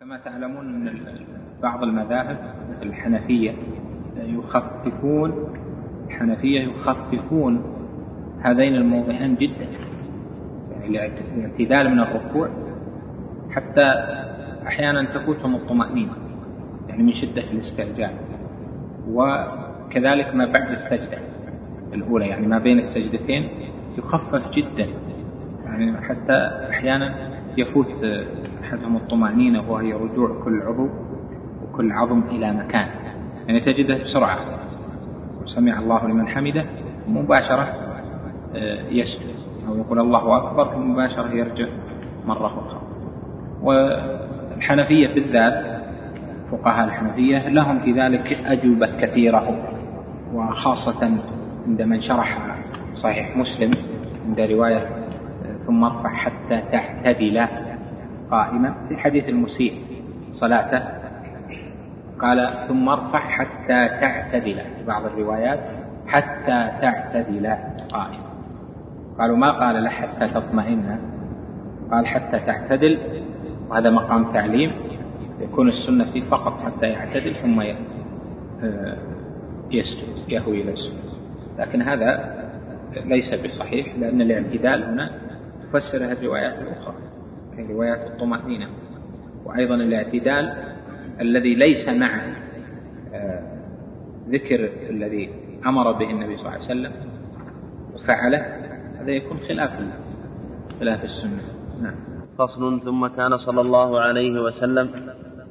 كما تعلمون من بعض المذاهب مثل الحنفية يخففون الحنفية يخففون هذين الموضعين جدا يعني الاعتدال من الركوع حتى أحيانا تفوتهم الطمأنينة يعني من شدة الاستعجال. وكذلك ما بعد السجدة الأولى يعني ما بين السجدتين يخفف جدا يعني حتى أحيانا يفوت أحدهم الطمأنينة وهي رجوع كل عضو وكل عظم إلى مكان. يعني تجده بسرعة. سمع الله لمن حمده. مباشرة آه، يسجد. أو يقول الله أكبر مباشرة يرجع مرة أخرى. والحنفية بالذات فقهاء الحنفية لهم في ذلك أجوبة كثيرة وخاصة عند من شرح صحيح مسلم عند رواية ثم ارفع حتى تعتدل. قائما في حديث المسيء صلاته. قال ثم ارفع حتى تعتدل في بعض الروايات حتى تعتدل قائما قالوا ما قال له حتى تطمئن قال حتى تعتدل وهذا مقام تعليم يكون السنة فيه فقط حتى يعتدل ثم آه، يسجد يهوي إلى السجود. لكن هذا ليس بصحيح لأن الإعتدال هنا تفسرها الروايات الأخرى. في روايات الطمأنينة وأيضا الاعتدال الذي ليس مع آه، ذكر الذي أمر به النبي صلى الله عليه وسلم وفعله هذا يكون خلاف خلاف السنة. نعم. فصل ثم كان صلى الله عليه وسلم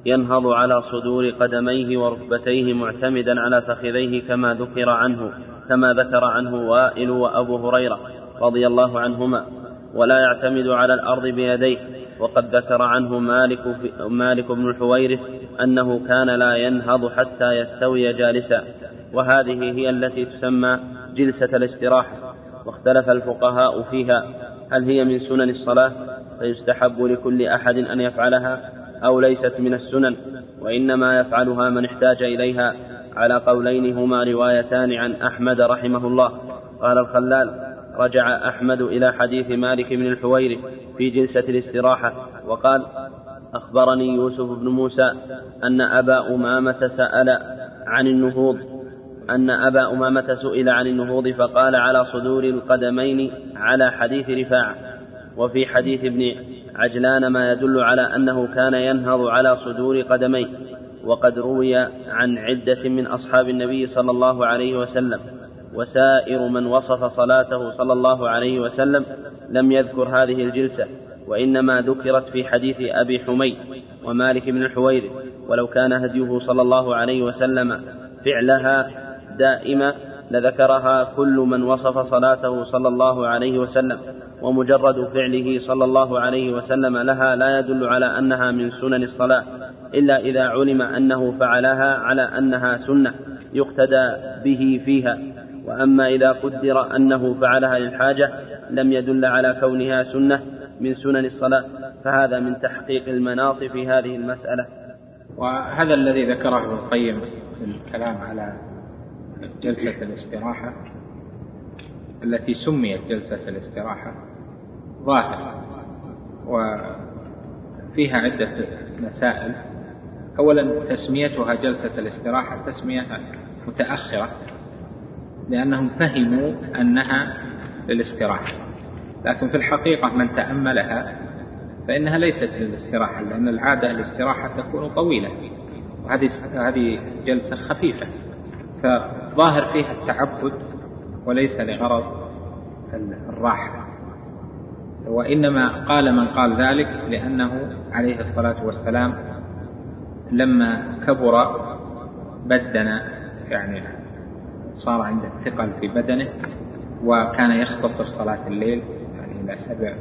ينهض على صدور قدميه وركبتيه معتمدا على فخذيه كما ذكر عنه كما ذكر عنه وائل وأبو هريرة رضي الله عنهما. ولا يعتمد على الأرض بيديه. وقد ذكر عنه مالك, مالك بن الحويرث أنه كان لا ينهض حتى يستوي جالسا. وهذه هي التي تسمى جلسة الاستراحة. واختلف الفقهاء فيها. هل هي من سنن الصلاة؟ فيستحب لكل أحد أن يفعلها أو ليست من السنن. وإنما يفعلها من احتاج إليها. على قولين هما روايتان عن أحمد رحمه الله. قال الخلال رجع أحمد إلى حديث مالك بن الحويرث في جلسة الاستراحة وقال أخبرني يوسف بن موسى أن أبا أمامة سأل عن النهوض أن أبا أمامة سئل عن النهوض فقال على صدور القدمين على حديث رفاعة وفي حديث ابن عجلان ما يدل على أنه كان ينهض على صدور قدميه وقد روي عن عدة من أصحاب النبي صلى الله عليه وسلم. وسائر من وصف صلاته صلى الله عليه وسلم لم يذكر هذه الجلسة وإنما ذكرت في حديث أبي حميد ومالك بن الحويرث ولو كان هديه صلى الله عليه وسلم فعلها دائما لذكرها كل من وصف صلاته صلى الله عليه وسلم ومجرد فعله صلى الله عليه وسلم لها لا يدل على أنها من سنن الصلاة إلا إذا علم أنه فعلها على أنها سنة يقتدى به فيها. وأما إذا قدر أنه فعلها للحاجة لم يدل على كونها سنة من سنن الصلاة فهذا من تحقيق المناط في هذه المسألة. وهذا الذي ذكره ابن القيم في الكلام على جلسة الاستراحة التي سميت جلسة الاستراحة ظاهر وفيها عدة مسائل. أولا تسميتها جلسة الاستراحة تسمية متأخرة. لأنهم فهموا أنها للاستراحة. لكن في الحقيقة من تأملها فإنها ليست للاستراحة لأن العادة الاستراحة تكون طويلة وهذه هذه جلسة خفيفة فظاهر فيها التعبد وليس لغرض الراحة. وإنما قال من قال ذلك لأنه عليه الصلاة والسلام لما كبر بدن يعني صار عنده ثقل في بدنه وكان يختصر صلاة الليل يعني إلى سبع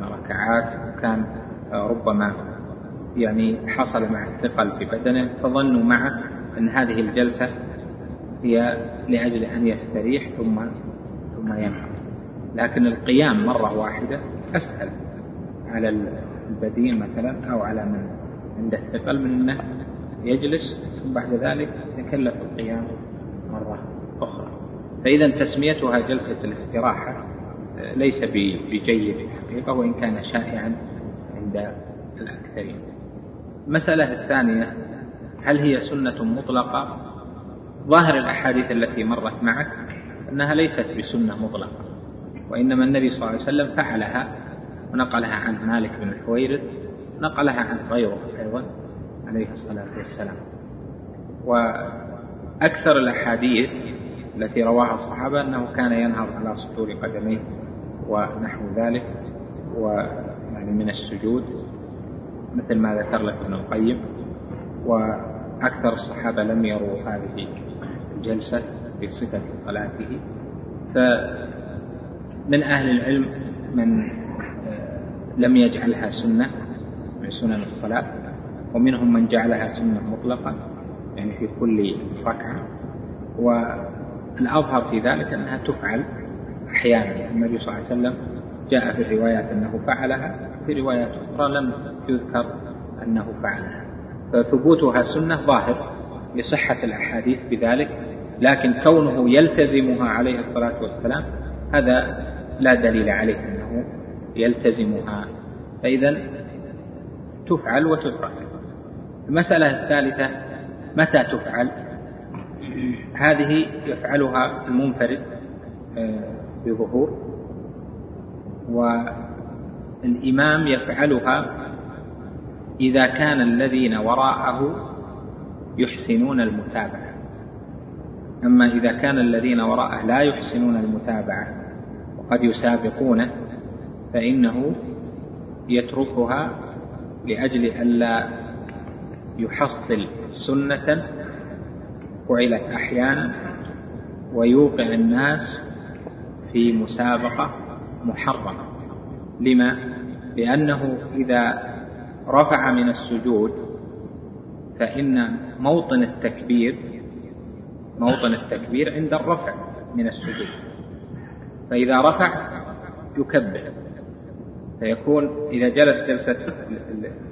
ركعات. وكان ربما يعني حصل مع الثقل في بدنه فظنوا معه أن هذه الجلسة هي لأجل أن يستريح ثم ثم ينهض لكن القيام مرة واحدة أسهل على البدين مثلا أو على من عنده الثقل من أنه يجلس ثم بعد ذلك يتكلف القيام مرة فإذا تسميتها جلسة الاستراحة ليس بجيد الحقيقة وإن كان شائعا عند الأكثرين. المسألة الثانية هل هي سنة مطلقة؟ ظاهر الأحاديث التي مرت معك أنها ليست بسنة مطلقة وإنما النبي صلى الله عليه وسلم فعلها ونقلها عن مالك بن الحويرث نقلها عن غيره أيضا عليه الصلاة والسلام. وأكثر الأحاديث التي رواها الصحابة أنه كان ينهض على صدور قدميه ونحو ذلك ويعني من السجود مثل ما ذكر لك ابن القيم. وأكثر الصحابة لم يروا هذه الجلسة في صفة صلاته. فمن أهل العلم من آه، لم يجعلها سنة من سنن الصلاة. ومنهم من جعلها سنة مطلقة يعني في كل ركعة. والأظهر في ذلك أنها تفعل أحيانا النبي صلى الله عليه وسلم جاء في الروايات أنه فعلها في روايات أخرى لم يذكر أنه فعلها. فثبوتها سنة ظاهر لصحة الأحاديث بذلك لكن كونه يلتزمها عليه الصلاة والسلام هذا لا دليل عليه أنه يلتزمها. فإذا تفعل وتترك المسألة الثالثة متى تفعل؟ هذه يفعلها المنفرد آه، بظهور والإمام يفعلها إذا كان الذين وراءه يحسنون المتابعة. أما إذا كان الذين وراءه لا يحسنون المتابعة وقد يسابقونه فإنه يتركها لأجل ألا يحصل سنة فعلت أحيانا ويوقع الناس في مسابقة محرمة. لما؟ لأنه إذا رفع من السجود فإن موطن التكبير موطن التكبير عند الرفع من السجود. فإذا رفع يكبر. فيكون إذا جلس جلسة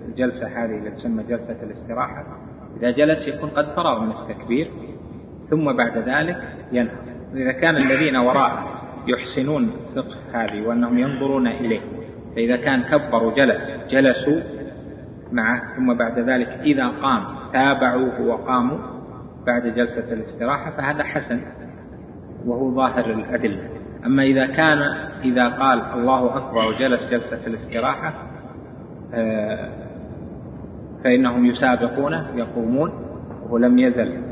الجلسة هذه اللي تسمى جلسة الاستراحة إذا جلس يكون قد فرغ من التكبير. ثم بعد ذلك ينهض. إذا كان الذين وراءه يحسنون فقه هذه وأنهم ينظرون إليه. فإذا كان كبر وجلس جلسوا معه ثم بعد ذلك إذا قام تابعوه وقاموا بعد جلسة الاستراحة فهذا حسن وهو ظاهر الأدلة. أما إذا كان إذا قال الله أكبر وجلس جلسة الاستراحة آه، فإنهم يسابقونه يقومون ولم يزل.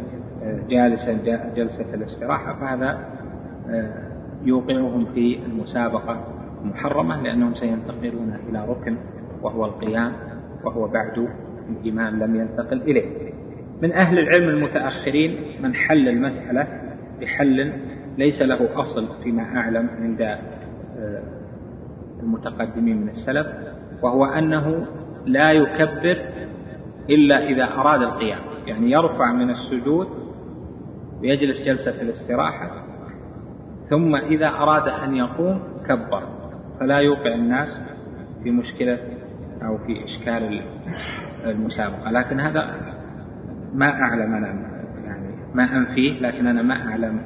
جالسا جلسة الاستراحة فهذا آه، يوقعهم في المسابقة محرمة لأنهم سينتقلون إلى ركن وهو القيام وهو بعد الإمام لم ينتقل إليه. من أهل العلم المتأخرين من حل المسألة بحل ليس له أصل فيما أعلم عند آه، المتقدمين من السلف وهو أنه لا يكبر إلا إذا أراد القيام يعني يرفع من السجود ويجلس جلسة الاستراحة. ثم إذا أراد أن يقوم كبر فلا يوقع الناس في مشكلة أو في إشكال المسابقة. لكن هذا ما أعلم أنا يعني ما أنفيه لكن أنا ما أعلم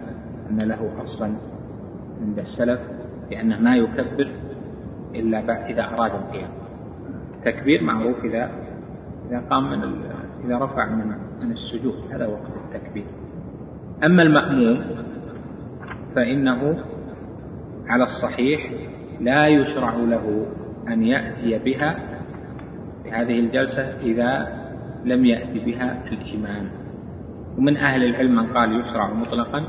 أن له أصلا عند السلف لأنه ما يكبر إلا بعد إذا أراد القيام. التكبير معروف إذا إذا قام من إذا رفع من من السجود هذا وقت التكبير. أما المأموم فإنه على الصحيح لا يشرع له أن يأتي بها بهذه الجلسة إذا لم يأتي بها الإمام. ومن أهل العلم من قال يشرع مطلقا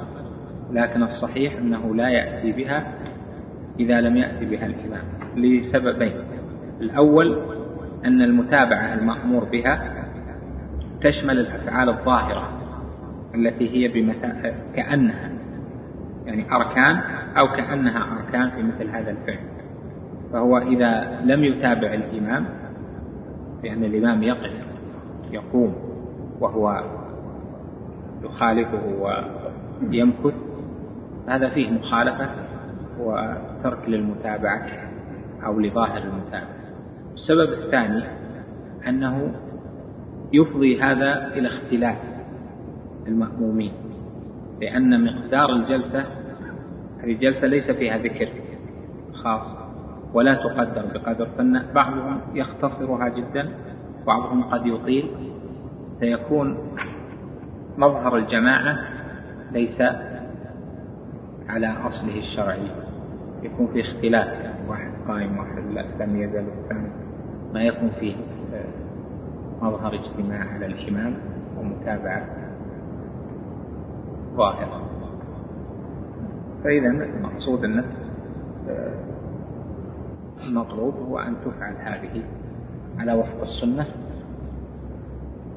لكن الصحيح أنه لا يأتي بها إذا لم يأتي بها الإمام. لسببين. الأول أن المتابعة المأمور بها تشمل الأفعال الظاهرة. التي هي بمثابة كأنها يعني أركان أو كأنها أركان في مثل هذا الفعل. فهو إذا لم يتابع الإمام لأن الإمام يقف يقوم وهو يخالفه ويمكث هذا فيه مخالفة وترك للمتابعة أو لظاهر المتابعة. السبب الثاني أنه يفضي هذا إلى اختلاف. المأمومين لأن مقدار الجلسة هذه الجلسة ليس فيها ذكر خاص ولا تقدر بقدر فإن بعضهم يختصرها جدا بعضهم قد يطيل. فيكون مظهر الجماعة ليس على أصله الشرعي. يكون في اختلاف يعني واحد قائم واحد لا لم يزل الثاني ما يكون فيه مظهر اجتماع على الإمام ومتابعة. ظاهرة فإذا المقصود آه، المطلوب هو أن تفعل هذه على وفق السنة.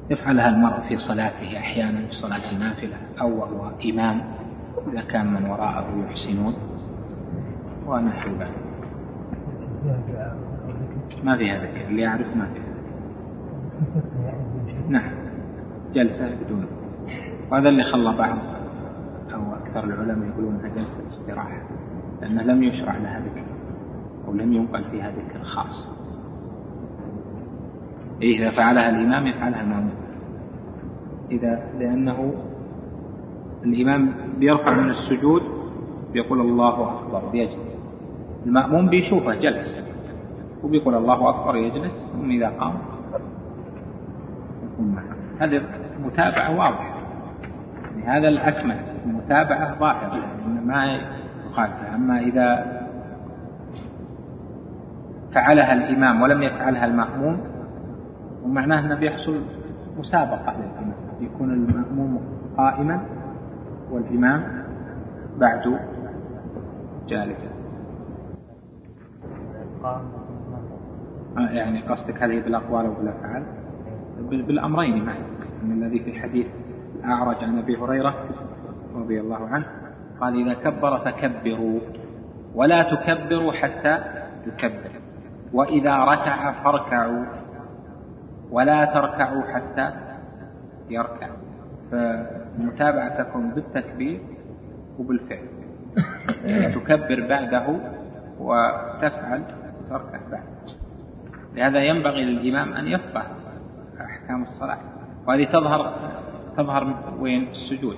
يفعلها المرء في صلاته أحيانا في صلاة النافلة أو وهو إمام إذا كان من وراءه يحسنون. ونحو ذلك. ما فيها ذكر اللي يعرف ما فيها نعم. جلسة بدون. وهذا اللي خلى بعض أكثر العلماء يقولون أنها جلسة استراحة لأنه لم يشرع لها ذكر أو لم ينقل فيها ذكر خاص. إيه إذا فعلها الإمام يفعلها المأموم إذا لأنه الإمام بيرفع من السجود بيقول الله أكبر بيجلس. المأموم بيشوفه جلس. وبيقول الله أكبر يجلس ثم إذا قام يكون معه. هذه متابعة واضحة. هذا الأكمل المتابعة ظاهرة ما يخالفها أما إذا فعلها الإمام ولم يفعلها المأموم ومعناه أنه بيحصل مسابقة للإمام يكون المأموم قائما والإمام بعد جالسا. يعني قصدك هذه بالأقوال أو بالأفعال؟ بالأمرين معي من الذي في حديث الأعرج عن أبي هريرة رضي الله عنه قال إذا كبر فكبروا ولا تكبروا حتى يكبر وإذا ركع فاركعوا ولا تركعوا حتى يركع. فالمتابعة تكون بالتكبير وبالفعل. يعني تكبر بعده وتفعل تركع بعد لهذا ينبغي للإمام أن يفقه أحكام الصلاة وهذه تظهر تظهر وين؟ السجود.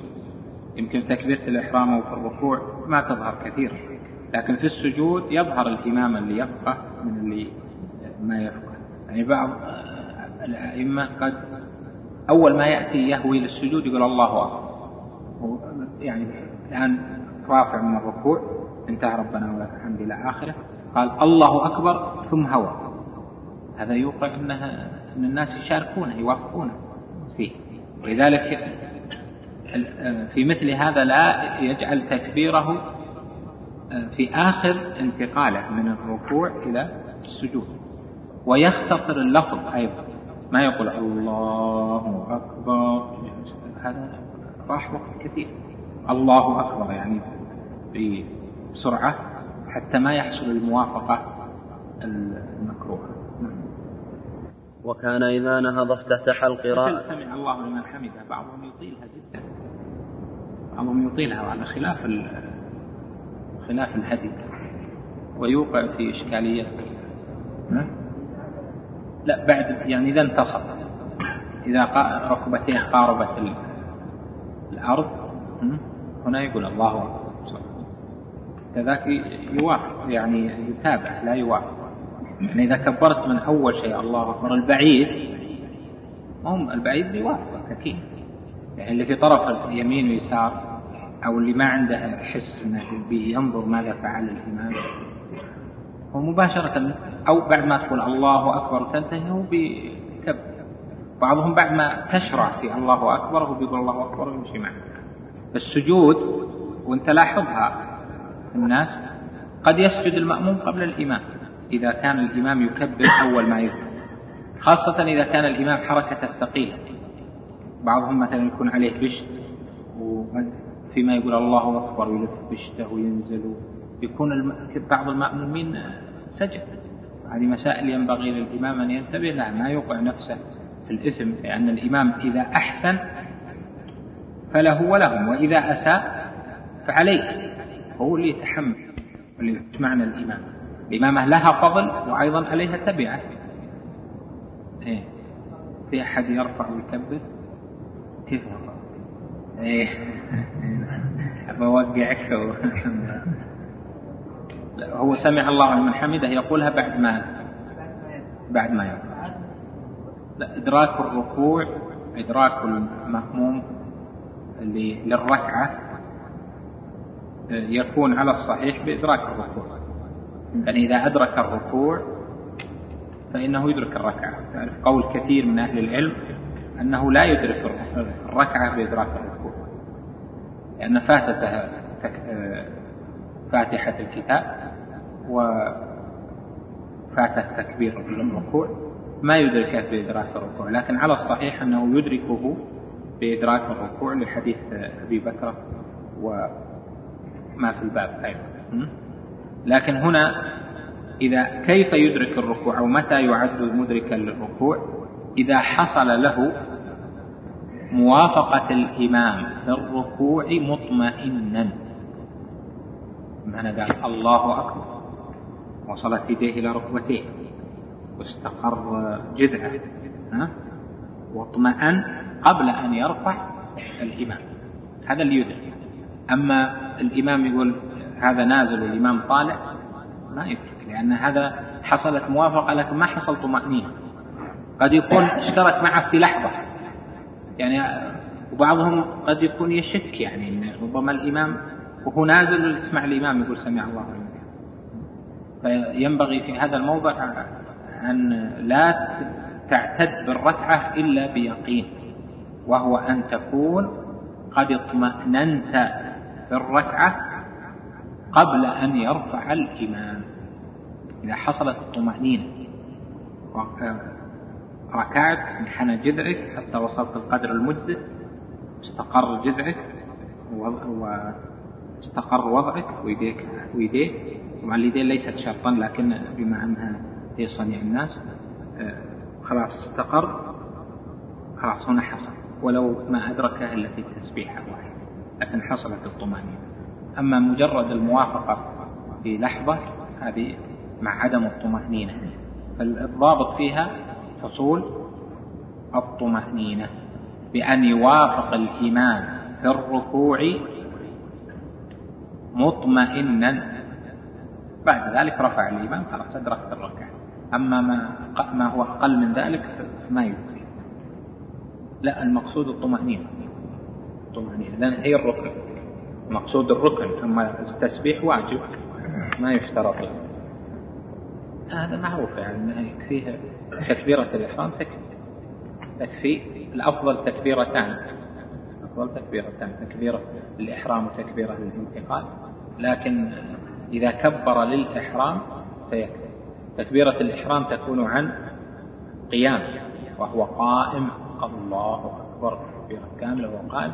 يمكن تكبيرة الإحرام أو في الركوع ما تظهر كثير لكن في السجود يظهر الإمام اللي يفقه من اللي ما يفقه يعني بعض الأئمة قد أول ما يأتي يهوي للسجود يقول الله أكبر. يعني الآن رافع من الركوع انتهى ربنا ولك الحمد إلى آخره. قال الله أكبر ثم هوى. هذا يوقع أنها أن الناس يشاركونه يوافقونه. ولذلك في مثل هذا لا يجعل تكبيره في آخر انتقاله من الركوع إلى السجود. ويختصر اللفظ أيضا. ما يقول الله أكبر هذا راح وقت كثير. الله أكبر يعني بسرعة حتى ما يحصل الموافقة المكروهة. وكان إذا نهض افتتح القراءة. سمع الله لمن حمده. بعضهم يطيلها جدا. بعضهم يطيلها على خلاف خلاف الهدي ويوقع في إشكالية لا بعد يعني إذا انتصف إذا ركبتيه قاربت الأرض هنا يقول الله أكبر. كذاك يوافق يعني يتابع لا يوافق. يعني إذا كبرت من أول شيء الله أكبر البعيد هم البعيد بيوافق أكيد. يعني اللي في طرف اليمين ويسار أو اللي ما عنده حس أنه بينظر ماذا فعل الإمام. هو مباشرة أو بعد ما تقول الله أكبر تنتهي هو بعضهم بعد ما تشرع في الله أكبر هو بيقول الله أكبر ويمشي معك السجود وانت لاحظها الناس قد يسجد المأموم قبل الإمام. إذا كان الإمام يكبر أول ما يذكر خاصة إذا كان الإمام حركته ثقيلة. بعضهم مثلا يكون عليه بشت وفيما يقول الله أكبر ويلف بشته وينزل. يكون بعض المأمومين سجد هذه مسائل ينبغي للإمام أن ينتبه لها. ما يوقع نفسه في الإثم لأن الإمام إذا أحسن فله ولهم وإذا أساء فعليه. هو اللي يتحمل واللي معنى الإمام. الإمامة لها فضل وأيضا عليها تبعة. إيه. في أحد يرفع ويكبر؟ كيف؟ إيه. بوقعك هو سمع الله لمن حمده يقولها بعد ما بعد ما يرفع. لا إدراك الركوع إدراك المأموم للركعة يكون على الصحيح بإدراك الركوع. يعني إذا أدرك الركوع فإنه يدرك الركعة. تعرف قول كثير من أهل العلم أنه لا يدرك الركعة بإدراك الركوع لأن فاتته فاتحة الكتاب وفاته تكبير الركوع. ما يدركه بإدراك الركوع لكن على الصحيح أنه يدركه بإدراك الركوع لحديث أبي بكر وما في الباب أيضا. لكن هنا إذا كيف يدرك الركوع أو متى يعد مدركا للركوع؟ إذا حصل له موافقة الإمام في الركوع مطمئنا. معنى قال الله أكبر. وصلت يديه إلى ركبتيه. واستقر جذعه. واطمأن قبل أن يرفع الإمام. هذا اللي يدرك. أما الإمام يقول هذا نازل والإمام طالع ما يدرك لأن هذا حصلت موافقة لكن ما حصل طمأنينة. قد يكون اشترك معه في لحظة. يعني وبعضهم قد يكون يشك يعني إن ربما الإمام وهو نازل يسمع الإمام يقول سمع الله لمن فينبغي في هذا الموضع أن لا تعتد بالركعة إلا بيقين وهو أن تكون قد اطمأننت في الركعة قبل أن يرفع الإمام إذا حصلت الطمأنينة. ركعت انحنى جذعك حتى وصلت القدر المجزئ استقر جذعك واستقر وضعك ويديك ويديه طبعا اليدين ليست شرطا لكن بما أنها هي صنيع الناس آه، خلاص استقر. خلاص هنا حصل. ولو ما أدركه إلا في تسبيحة واحدة. لكن حصلت الطمأنينة. أما مجرد الموافقة في لحظة هذه مع عدم الطمأنينة. فالضابط فيها حصول الطمأنينة بأن يوافق الإمام في الركوع مطمئنا. بعد ذلك رفع الإمام خلاص أدركت الركعة. أما ما ما هو أقل من ذلك ما يجزي. لا المقصود الطمأنينة. الطمأنينة لأن هي الركن مقصود الركن أما التسبيح واجب ما يشترط هذا معروف يعني يكفيه تكبيرة الإحرام تكفي. الأفضل تكبيرتان. أفضل تكبيرتان تكبيرة الإحرام وتكبيرة الانتقال. لكن إذا كبر للإحرام فيكفي. تكبيرة الإحرام تكون عن قيام وهو قائم. الله أكبر تكبيرة كاملة وقال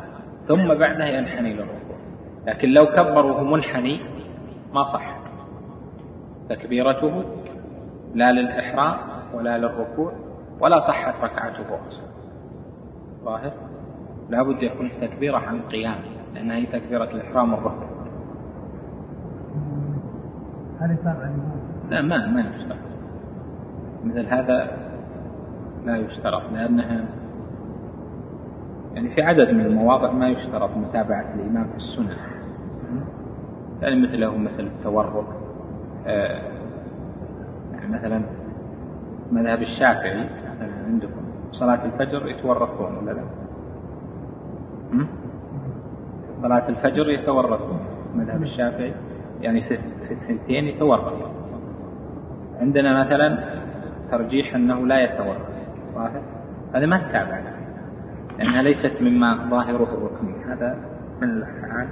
ثم بعدها ينحني للركوع لكن لو كبر وهو منحني ما صح. تكبيرته لا للإحرام ولا للركوع ولا صحت ركعته أصلا. ظاهر؟ لا بد يكون التكبيرة عن قيام لأنها هي تكبيرة الإحرام والركوع هل لا ما ما يشترط مثل هذا لا يشترط لأنها يعني في عدد من المواضع ما يشترط متابعة الإمام في السنة. يعني مثله مثل التورك آه يعني مثلا مذهب الشافعي مثلا عندكم. صلاة الفجر يتوركون ولا لا؟ صلاة الفجر يتوركون مذهب الشافعي يعني في الثنتين يتورط عندنا مثلا ترجيح أنه لا يتورط ظاهر هذا ما تتابع. لأنها ليست مما ظاهره الركني هذا من الأفعال.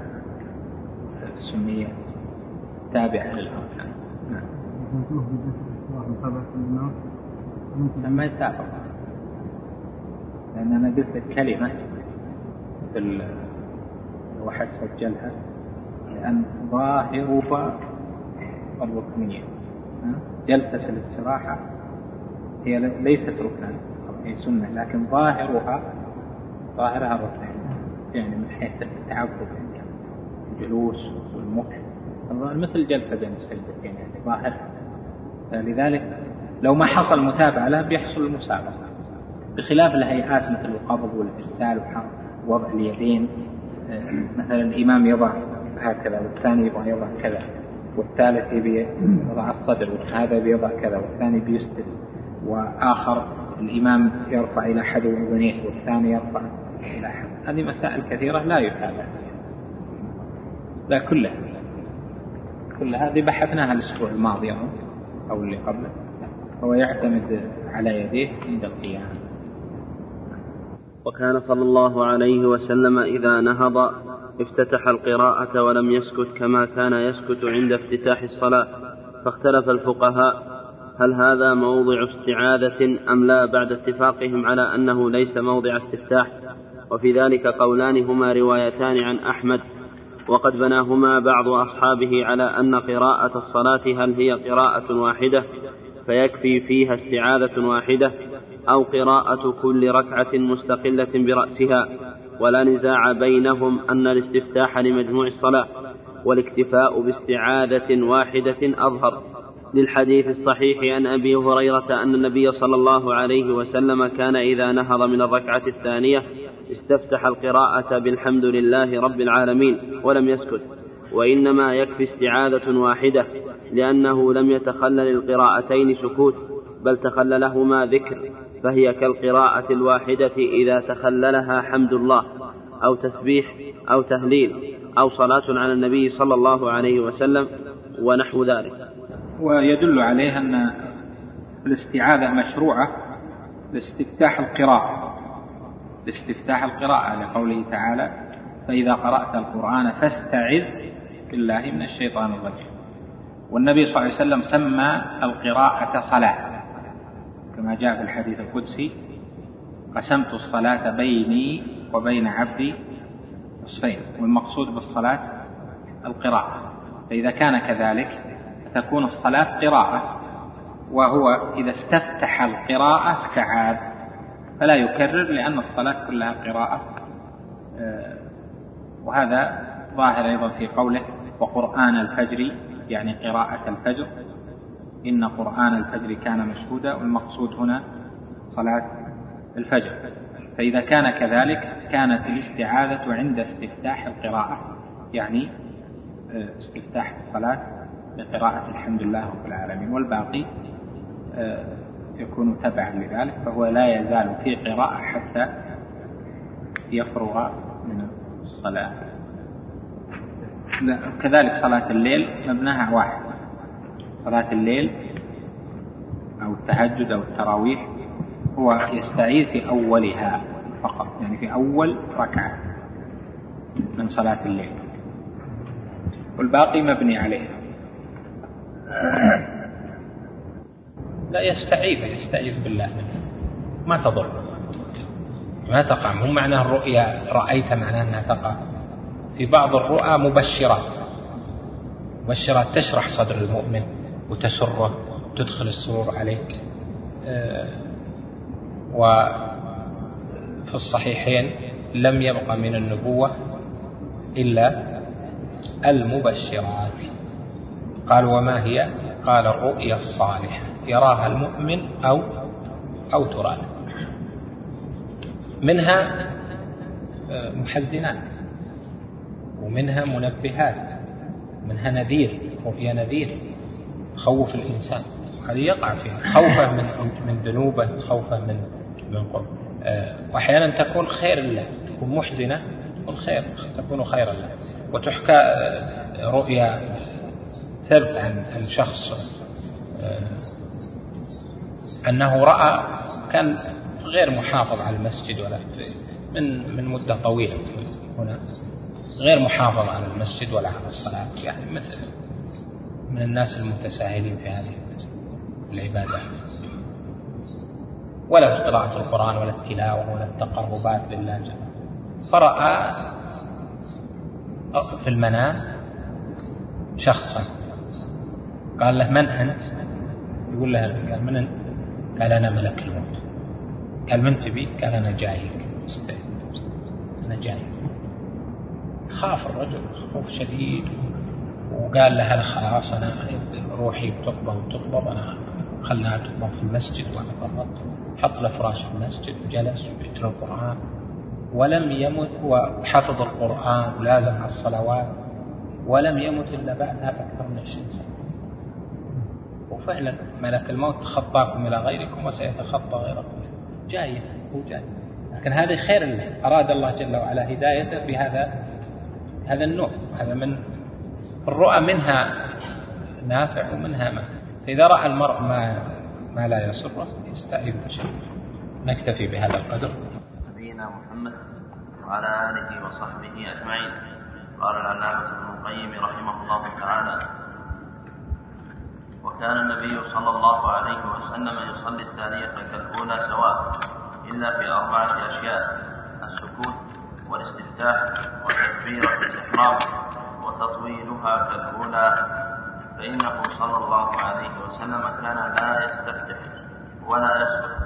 السنية تابعة للأركان نعم. ما يتابع لأن أنا قلت كلمة في الواحد سجلها لأن ظاهرها الركنية. جلسة الاستراحة هي ليست ركنا هي سنة لكن ظاهرها ظاهرها ركن يعني من حيث التعبد. الجلوس والمكث. مثل جلسة بين السجدتين يعني ظاهرها فلذلك لو ما حصل متابعة له بيحصل المسابقة. بخلاف الهيئات مثل القبض والإرسال ووضع اليدين مثلا الإمام يضع هكذا والثاني يبغى يضع كذا والثالث يبي يضع الصدر وهذا بيضع كذا والثاني بيسدد وآخر الإمام يرفع إلى حد أذنيه والثاني يرفع إلى حد هذه مسائل كثيرة لا يتابع. لا كلها. كل هذه بحثناها الأسبوع الماضي أو اللي قبله. هو يعتمد على يديه عند القيام. وكان صلى الله عليه وسلم إذا نهض افتتح القراءة ولم يسكت كما كان يسكت عند افتتاح الصلاة. فاختلف الفقهاء هل هذا موضع استعاذة أم لا بعد اتفاقهم على أنه ليس موضع استفتاح. وفي ذلك قولان هما روايتان عن أحمد وقد بناهما بعض أصحابه على أن قراءة الصلاة هل هي قراءة واحدة فيكفي فيها استعاذة واحدة أو قراءة كل ركعة مستقلة برأسها ولا نزاع بينهم أن الاستفتاح لمجموع الصلاة والاكتفاء باستعاذة واحدة أظهر. للحديث الصحيح عن أبي هريرة أن النبي صلى الله عليه وسلم كان إذا نهض من الركعة الثانية استفتح القراءة بالحمد لله رب العالمين ولم يسكت وإنما يكفي استعاذة واحدة لأنه لم يتخلل القراءتين سكوت بل تخللهما ذكر فهي كالقراءة الواحدة إذا تخللها حمد الله أو تسبيح أو تهليل أو صلاة على النبي صلى الله عليه وسلم ونحو ذلك. ويدل عليه أن الاستعاذة مشروعة لاستفتاح القراءة. لاستفتاح القراءة لقوله تعالى فإذا قرأت القرآن فاستعذ بالله من الشيطان الرجيم. والنبي صلى الله عليه وسلم سمى القراءة صلاة كما جاء في الحديث القدسي قسمت الصلاة بيني وبين عبدي نصفين والمقصود بالصلاة القراءة. فإذا كان كذلك تكون الصلاة قراءة وهو إذا استفتح القراءة استعاذ. فلا يكرر لأن الصلاة كلها قراءة. آه، وهذا ظاهر أيضا في قوله وقرآن الفجر يعني قراءة الفجر. إن قرآن الفجر كان مشهودا والمقصود هنا صلاة الفجر. فإذا كان كذلك كانت الاستعاذة عند استفتاح القراءة يعني آه، استفتاح الصلاة بقراءة الحمد لله رب العالمين. والباقي آه، يكون تبعا لذلك فهو لا يزال في قراءة حتى يفرغ من الصلاة. كذلك صلاة الليل مبناها واحد. صلاة الليل أو التهجد أو التراويح هو يستعيذ في أولها فقط يعني في أول ركعة من صلاة الليل. والباقي مبني عليه. لا يستعيذ يستعيذ بالله. ما تضر. ما تقع. مو معنى الرؤيا رأيت معناه أنها تقع. في بعض الرؤى مبشرات. مبشرات تشرح صدر المؤمن وتسره وتدخل السرور عليه. آه، وفي الصحيحين لم يبق من النبوة إلا المبشرات. قال وما هي؟ قال الرؤيا الصالحة. يراها المؤمن أو أو ترى منها آه، محزنات ومنها منبهات منها نذير رؤيا نذير خوف الإنسان. هذه يقع فيها. خوفه من من ذنوبه خوفه من من قرب آه، وأحيانا تكون خير له تكون محزنة تكون خير تكون خيرا له. وتحكى آه، رؤيا ثبت عن عن شخص أنه رأى كان غير محافظ على المسجد ولا من من مدة طويلة هنا. غير محافظ على المسجد ولا على الصلاة. يعني مثل من الناس المتساهلين في هذه العبادات ولا في قراءة القرآن ولا التلاوة ولا التقربات لله جل فرأى في المنام شخصا. قال له من أنت؟ يقول له قال من أنت؟ قال أنا ملك الموت. قال من تبي؟ قال أنا جايك. أنا جايك. خاف الرجل خوف شديد. وقال له أنا خلاص أنا روحي بتقبض وتقبض أنا خلها تقبض في المسجد وأنا قبضت حط له فراش في المسجد وجلس ويتلو القرآن. ولم يمت وحفظ القرآن ولازم على الصلوات. ولم يمت إلا بعدها بأكثر من 20 سنة. وفعلا ملك الموت خطاكم إلى غيركم وسيتخطى غيركم. جاية هو جاي. لكن هذا خير له أراد الله جل وعلا هدايته بهذا هذا النوع. هذا من الرؤى منها نافع ومنها ما. فإذا رأى المرء ما ما لا يسره يستعيذ بشيء. نكتفي بهذا القدر. نبينا محمد وعلى آله وصحبه أجمعين. قال العلامة ابن القيم رحمه الله تعالى وكان النبي صلى الله عليه وسلم يصلي الثانية كالأولى سواء إلا في أربعة أشياء السكوت والاستفتاح وتكبيرة الإحرام وتطويلها كالأولى. فإنه صلى الله عليه وسلم كان لا يستفتح ولا يسكت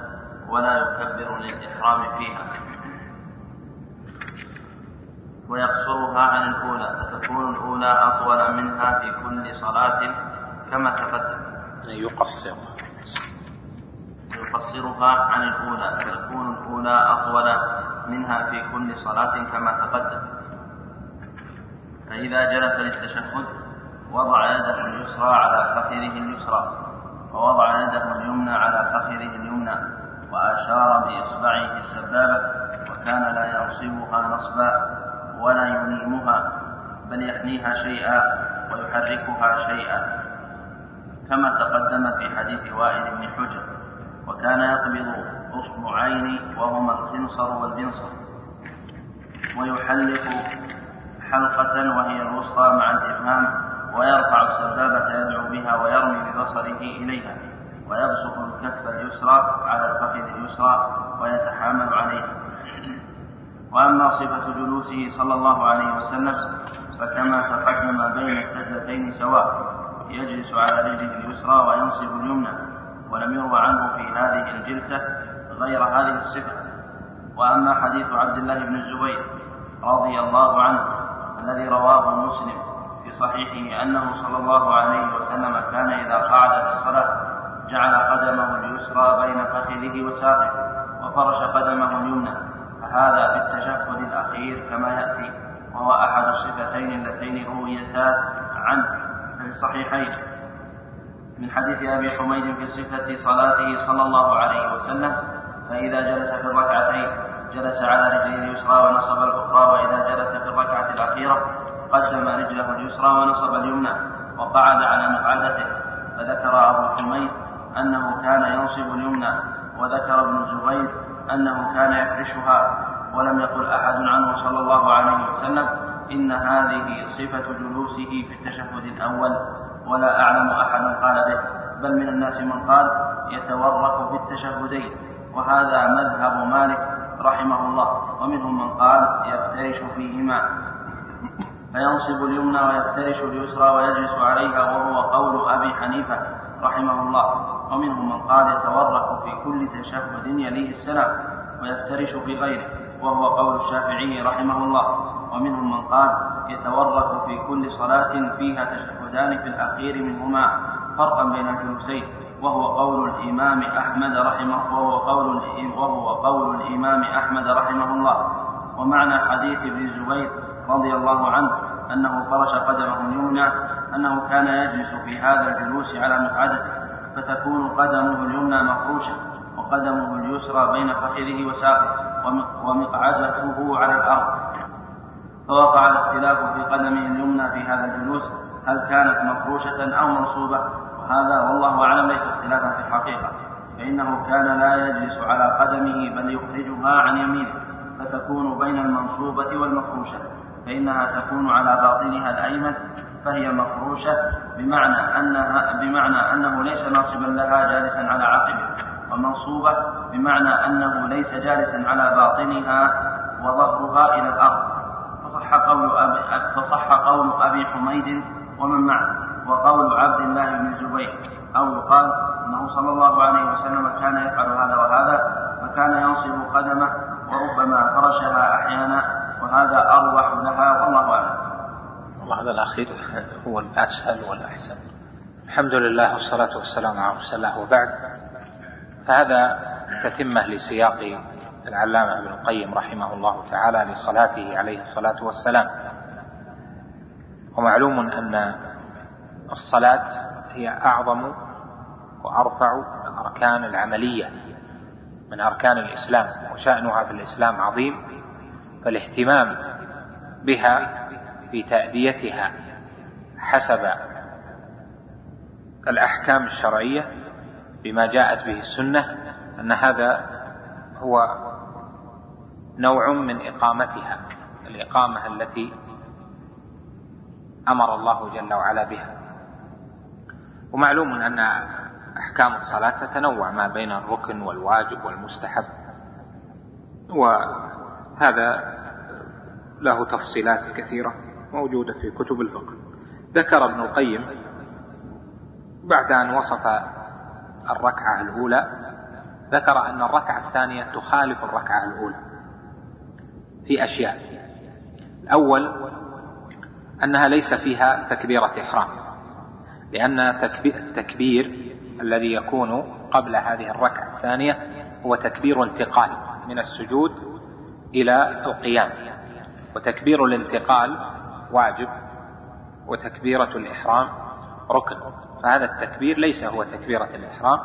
ولا يكبر للإحرام فيها. ويقصرها عن الأولى فتكون الأولى أطول منها في كل صلاة كما تقدم يقصر. يقصرها عن الأولى فتكون الأولى أطول منها في كل صلاة كما تقدم. فإذا جلس للتشهد وضع يده اليسرى على فخذه اليسرى ووضع يده اليمنى على فخذه اليمنى وأشار بإصبعه السبابة وكان لا ينصبها نصبا ولا ينيمها بل يحنيها شيئا ويحركها شيئا. كما تقدم في حديث وائل بن حجر وكان يقبض اصبعين وهما الخنصر والبنصر ويحلق حلقة وهي الوسطى مع الإبهام ويرفع السبابة يدعو بها ويرمي ببصره إليها ويبسط الكف اليسرى على الفخذ اليسرى ويتحامل عليها وأما صفة جلوسه صلى الله عليه وسلم فكما تقدم بين السجدتين سواء. يجلس على رجله اليسرى وينصب اليمنى ولم يروى عنه في هذه الجلسة غير هذه الصفة. وأما حديث عبد الله بن الزبير رضي الله عنه الذي رواه مسلم في صحيحه أنه صلى الله عليه وسلم كان إذا قعد في الصلاة جعل قدمه اليسرى بين فخذه وساقه وفرش قدمه اليمنى. فهذا في التشهد الأخير كما يأتي وهو أحد الصفتين اللتين رويتا عنه. في الصحيحين. من حديث أبي حميد في صفة صلاته صلى الله عليه وسلم فإذا جلس في الركعتين جلس على رجله اليسرى ونصب الأخرى وإذا جلس في الركعة الأخيرة قدم رجله اليسرى ونصب اليمنى وقعد على مقعدته. فذكر أبو حميد أنه كان ينصب اليمنى وذكر ابن الزبير أنه كان يفرشها ولم يقل أحد عنه صلى الله عليه وسلم. إن هذه صفة جلوسه في التشهد الأول ولا أعلم أحدا قال به بل من الناس من قال يتورط في التشهدين وهذا مذهب مالك رحمه الله ومنهم من قال يفترش فيهما فينصب اليمنى ويفترش اليسرى ويجلس عليها وهو قول أبي حنيفة رحمه الله ومنهم من قال يتورك في كل تشهد يليه السلام ويفترش في غيره وهو قول الشافعي رحمه الله. ومنهم من قال يتورك في كل صلاة فيها تشهدان في الأخير منهما فرقا بين الجلوسين وهو قول الإمام أحمد رحمه وهو قول وهو قول الإمام أحمد رحمه الله. ومعنى حديث ابن الزبير رضي الله عنه أنه فرش قدمه اليمنى أنه كان يجلس في هذا الجلوس على مقعدته فتكون قدمه اليمنى مفروشة وقدمه اليسرى بين فخذه وساقه ومقعدته على الأرض. فوقع الاختلاف في قدمه اليمنى في هذا الجلوس هل كانت مفروشة أو منصوبة وهذا والله أعلم ليس اختلافا في الحقيقة. فإنه كان لا يجلس على قدمه بل يخرجها عن يمينه فتكون بين المنصوبة والمفروشة. فإنها تكون على باطنها الأيمن فهي مفروشة بمعنى أنها بمعنى أنه ليس ناصبا لها جالسا على عقبه. ومنصوبة بمعنى أنه ليس جالسا على باطنها وظهرها إلى الأرض. فصح قول أبي فصح قول أبي حميد ومن معه وقول عبد الله بن الزبير أو يقال أنه صلى الله عليه وسلم كان يفعل هذا وهذا فكان ينصب قدمه وربما فرشها أحيانا وهذا أروح لها والله أعلم. هذا الأخير هو الأسهل والأحسن. الحمد لله والصلاة والسلام على رسول الله وبعد. فهذا تتمة لسياق العلامة ابن القيم رحمه الله تعالى لصلاته عليه الصلاة والسلام. ومعلوم أن الصلاة هي أعظم وأرفع الأركان العملية من أركان الإسلام وشأنها في الإسلام عظيم فالاهتمام بها في تأديتها حسب الأحكام الشرعية بما جاءت به السنة أن هذا هو نوع من إقامتها الإقامة التي أمر الله جل وعلا بها. ومعلوم أن أحكام الصلاة تتنوع ما بين الركن والواجب والمستحب. وهذا له تفصيلات كثيرة موجودة في كتب الفقه. ذكر ابن القيم بعد أن وصف الركعة الأولى ذكر أن الركعة الثانية تخالف الركعة الأولى. في أشياء. الأول أنها ليس فيها تكبيرة إحرام لأن التكبير الذي يكون قبل هذه الركعة الثانية هو تكبير انتقال من السجود إلى القيام. وتكبير الانتقال واجب وتكبيرة الإحرام ركن. فهذا التكبير ليس هو تكبيرة الإحرام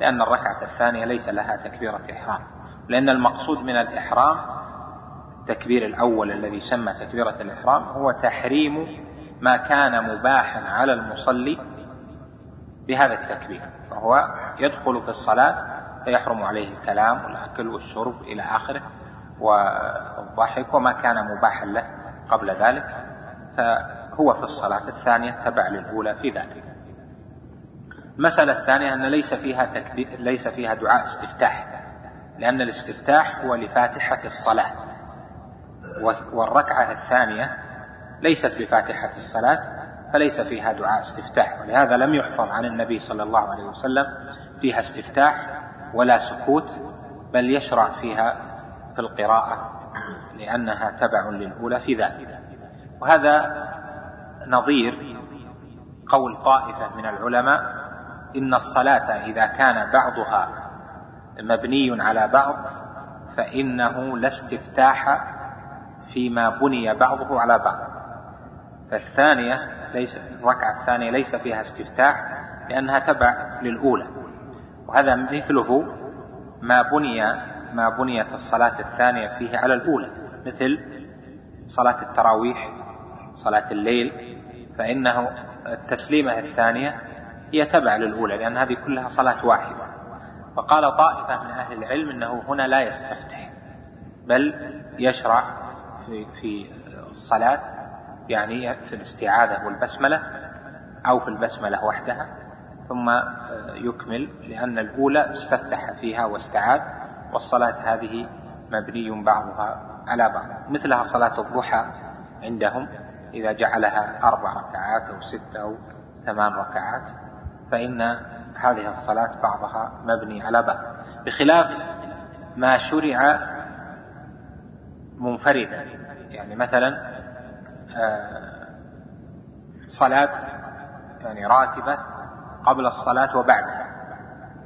لأن الركعة الثانية ليس لها تكبيرة إحرام. لأن المقصود من الإحرام التكبير الأول الذي يسمى تكبيرة الإحرام هو تحريم ما كان مباحا على المصلي بهذا التكبير فهو يدخل في الصلاة فيحرم عليه الكلام والأكل والشرب إلى آخره والضحك وما كان مباحا له قبل ذلك فهو في الصلاة الثانية تبع للأولى في ذلك. المسألة الثانية أن ليس فيها تكبير ليس فيها دعاء استفتاح لأن الاستفتاح هو لفاتحة الصلاة. والركعة الثانية ليست بفاتحة الصلاة فليس فيها دعاء استفتاح ولهذا لم يحفظ عن النبي صلى الله عليه وسلم فيها استفتاح ولا سكوت بل يشرع فيها في القراءة لأنها تبع للأولى في ذلك. وهذا نظير قول طائفة من العلماء إن الصلاة إذا كان بعضها مبني على بعض فإنه لا استفتاح فيما بني بعضه على بعض. فالثانية ليس الركعة الثانية ليس فيها استفتاح لأنها تبع للأولى. وهذا مثله ما بني ما بنيت الصلاة الثانية فيه على الأولى مثل صلاة التراويح صلاة الليل فإنه التسليمة الثانية هي تبع للأولى لأن هذه كلها صلاة واحدة. فقال طائفة من أهل العلم أنه هنا لا يستفتح بل يشرع في, الصلاة يعني في الاستعاذة والبسملة أو في البسملة وحدها ثم يكمل لأن الأولى استفتح فيها واستعاذ والصلاة هذه مبني بعضها على بعض. مثلها صلاة الضحى عندهم إذا جعلها أربع ركعات أو ست أو ثمان ركعات فإن هذه الصلاة بعضها مبني على بعض. بخلاف ما شرع منفردا يعني مثلا آه، صلاة يعني راتبة قبل الصلاة وبعدها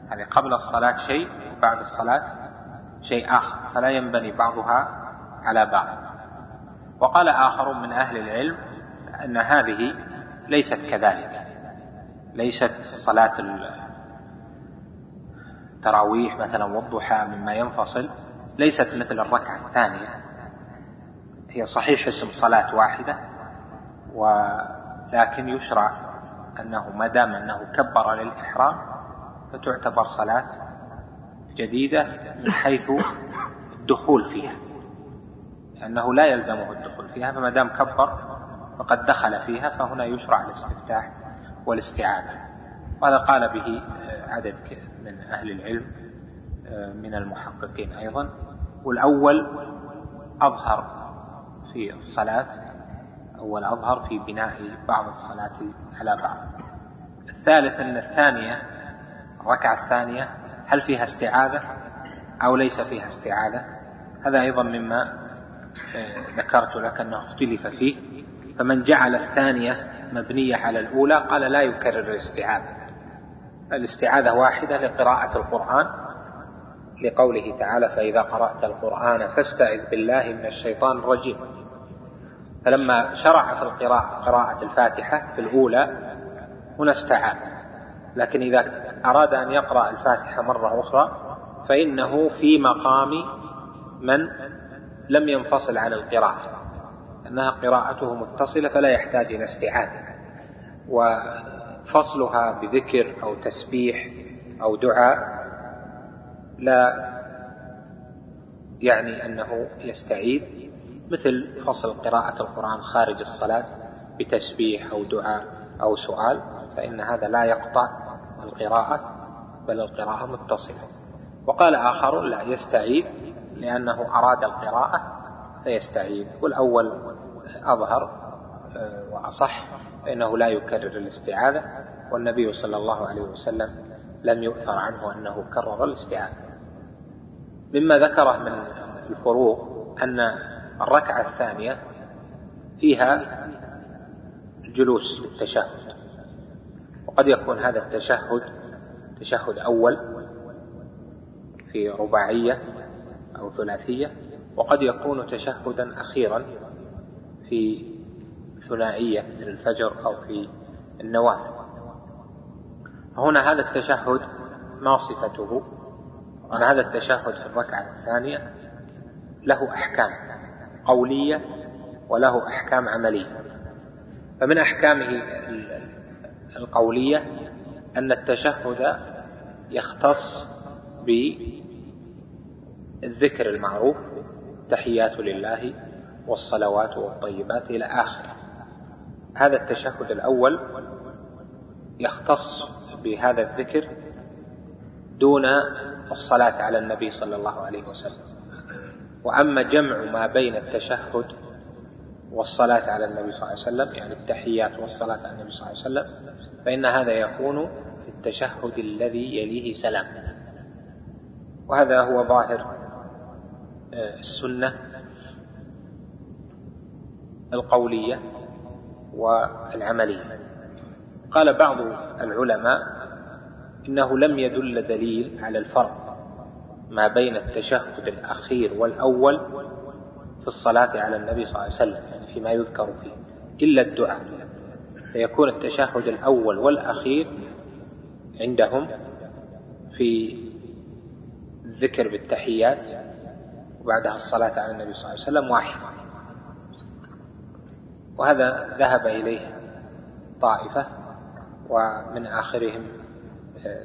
يعني قبل الصلاة شيء وبعد الصلاة شيء آخر. فلا ينبني بعضها على بعض. وقال آخر من أهل العلم أن هذه ليست كذلك. ليست صلاة التراويح مثلا والضحى مما ينفصل. ليست مثل الركعة الثانية. هي صحيح اسم صلاة واحدة ولكن يشرع أنه ما دام أنه كبر للإحرام فتعتبر صلاة جديدة من حيث الدخول فيها. لأنه لا يلزمه الدخول فيها فما دام كبر فقد دخل فيها فهنا يشرع الاستفتاح والاستعاذة. وهذا قال به عدد من أهل العلم من المحققين أيضا. والأول أظهر في الصلاة أول أظهر في بناء بعض الصلاة على بعض. الثالث أن الثانية الركعة الثانية هل فيها استعاذة أو ليس فيها استعاذة؟ هذا أيضا مما آه، ذكرت لك أنه اختلف فيه. فمن جعل الثانية مبنية على الأولى قال لا يكرر الاستعاذة. الاستعاذة واحدة لقراءة القرآن لقوله تعالى فإذا قرأت القرآن فاستعذ بالله من الشيطان الرجيم. فلما شرع في القراءة قراءة الفاتحة في الأولى هنا استعاذ لكن إذا أراد أن يقرأ الفاتحة مرة أخرى فإنه في مقام من لم ينفصل عن القراءة. أنها قراءته متصلة فلا يحتاج إلى استعادة وفصلها بذكر أو تسبيح أو دعاء لا يعني أنه يستعيد. مثل فصل قراءة القرآن خارج الصلاة بتسبيح أو دعاء أو سؤال فإن هذا لا يقطع القراءة بل القراءة متصلة. وقال آخر لا يستعيد لأنه أراد القراءة فيستعيد والأول أظهر آه، وأصح فإنه لا يكرر الاستعاذة والنبي صلى الله عليه وسلم لم يؤثر عنه أنه كرر الاستعاذة. مما ذكره من الفروق أن الركعة الثانية فيها جلوس للتشهد. وقد يكون هذا التشهد تشهد أول في رباعية أو ثلاثية وقد يكون تشهدا أخيرا في ثنائية مثل الفجر أو في النوافل. هنا هذا التشهد ما صفته أن هذا التشهد في الركعة الثانية له أحكام. قولية وله أحكام عملية. فمن أحكامه القولية أن التشهد يختص بالذكر المعروف تحيات لله والصلوات والطيبات إلى آخره. هذا التشهد الأول يختص بهذا الذكر دون الصلاة على النبي صلى الله عليه وسلم. وأما جمع ما بين التشهد والصلاة على النبي صلى الله عليه وسلم يعني التحيات والصلاة على النبي صلى الله عليه وسلم فإن هذا يكون في التشهد الذي يليه سلام. وهذا هو ظاهر آه، السنة القولية والعملية. قال بعض العلماء إنه لم يدل دليل على الفرق ما بين التشهد الأخير والأول في الصلاة على النبي صلى الله عليه وسلم يعني فيما يذكر فيه إلا الدعاء. فيكون التشهد الأول والأخير عندهم في الذكر بالتحيات وبعدها الصلاة على النبي صلى الله عليه وسلم واحد. وهذا ذهب إليه طائفة ومن آخرهم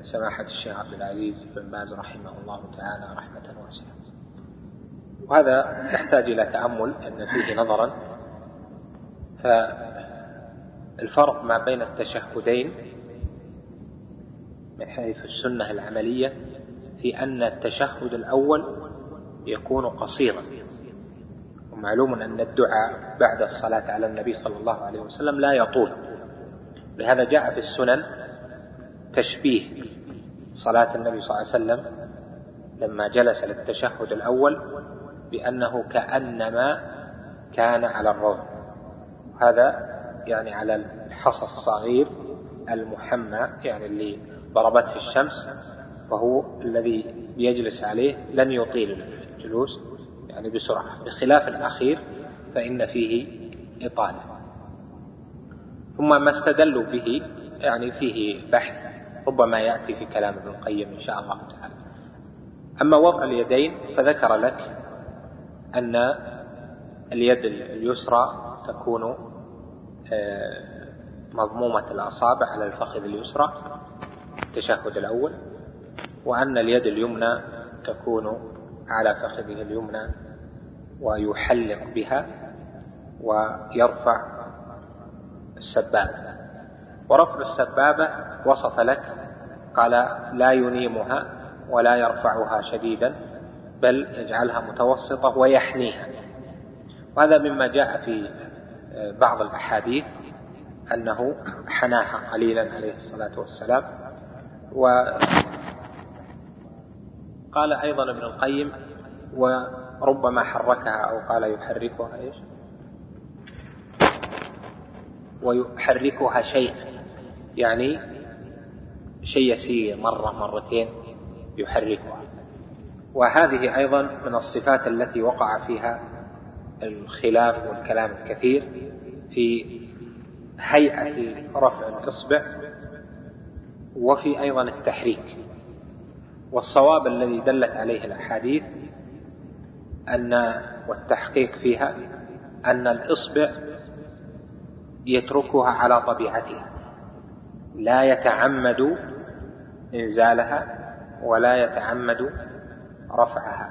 سماحة الشيخ عبد العزيز بن باز رحمه الله تعالى رحمة واسعة. وهذا يحتاج إلى تأمل أن فيه نظرا. فالفرق ما بين التشهدين من حيث السنة العملية في أن التشهد الأول يكون قصيرا. ومعلوم أن الدعاء بعد الصلاة على النبي صلى الله عليه وسلم لا يطول. لهذا جاء في السنن تشبيه صلاة النبي صلى الله عليه وسلم لما جلس للتشهد الأول بأنه كأنما كان على الروض هذا يعني على الحصى الصغير المحمى يعني اللي ضربته الشمس وهو الذي يجلس عليه لن يطيل الجلوس يعني بسرعة. بخلاف الأخير فإن فيه إطالة. ثم ما استدلوا به يعني فيه بحث ربما يأتي في كلام ابن القيم إن شاء الله تعالى. أما وضع اليدين فذكر لك أن اليد اليسرى تكون آه، مضمومة الأصابع على الفخذ اليسرى التشهد الأول وأن اليد اليمنى تكون على فخذه اليمنى ويحلق بها ويرفع السبابة. ورفع السبابة وصف لك. قال لا ينيمها ولا يرفعها شديدا بل يجعلها متوسطة ويحنيها وهذا مما جاء في بعض الأحاديث أنه حناها قليلا عليه الصلاة والسلام. قال أيضا ابن القيم وربما حركها أو قال يحركها إيش؟ ويحركها شيء يعني شيء يسير مرة مرتين يحركها. وهذه أيضا من الصفات التي وقع فيها الخلاف والكلام الكثير في هيئة رفع الإصبع وفي أيضا التحريك. والصواب الذي دلت عليه الأحاديث أن والتحقيق فيها أن الإصبع يتركها على طبيعتها لا يتعمد إنزالها ولا يتعمد رفعها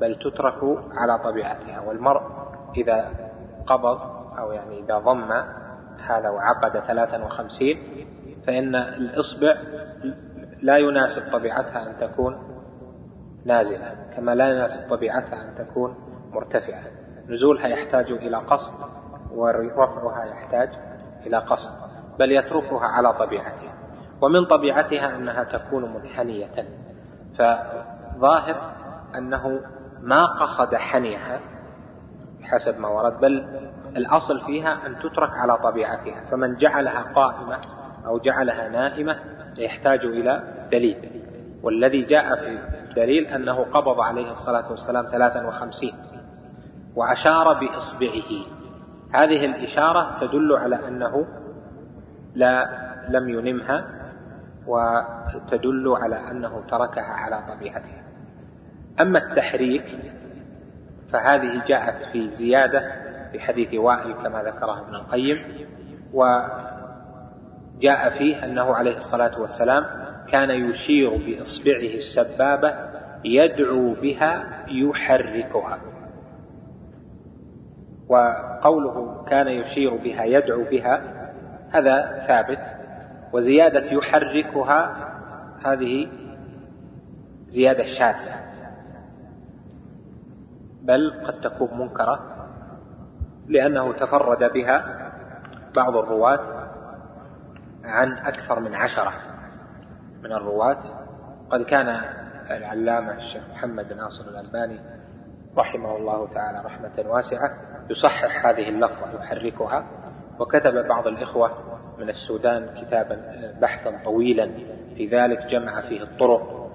بل تترك على طبيعتها. والمرء إذا قبض أو يعني إذا ضم هذا وعقد ثلاثا وخمسين فإن الإصبع لا يناسب طبيعتها أن تكون نازلة كما لا يناسب طبيعتها أن تكون مرتفعة. نزولها يحتاج إلى قصد ورفعها يحتاج إلى قصد. بل يتركها على طبيعتها. ومن طبيعتها أنها تكون منحنية. فظاهر أنه ما قصد حنيها حسب ما ورد بل الأصل فيها أن تترك على طبيعتها. فمن جعلها قائمة أو جعلها نائمة يحتاج إلى دليل. والذي جاء في الدليل أنه قبض عليه الصلاة والسلام ثلاثا وخمسين وأشار بإصبعه. هذه الإشارة تدل على أنه لا لم ينمها وتدل على أنه تركها على طبيعتها. أما التحريك فهذه جاءت في زيادة في حديث وائل كما ذكره ابن القيم وجاء فيه أنه عليه الصلاة والسلام كان يشير بإصبعه السبابة يدعو بها يحركها. وقوله كان يشير بها يدعو بها هذا ثابت وزيادة يحركها هذه زيادة شاذة. بل قد تكون منكرة لأنه تفرد بها بعض الرواة عن أكثر من عشرة من الرواة. قد كان العلامة الشيخ محمد ناصر الألباني رحمه الله تعالى رحمة واسعة يصحح هذه اللفظة يحركها. وكتب بعض الإخوة من السودان كتابا بحثا طويلا في ذلك جمع فيه الطرق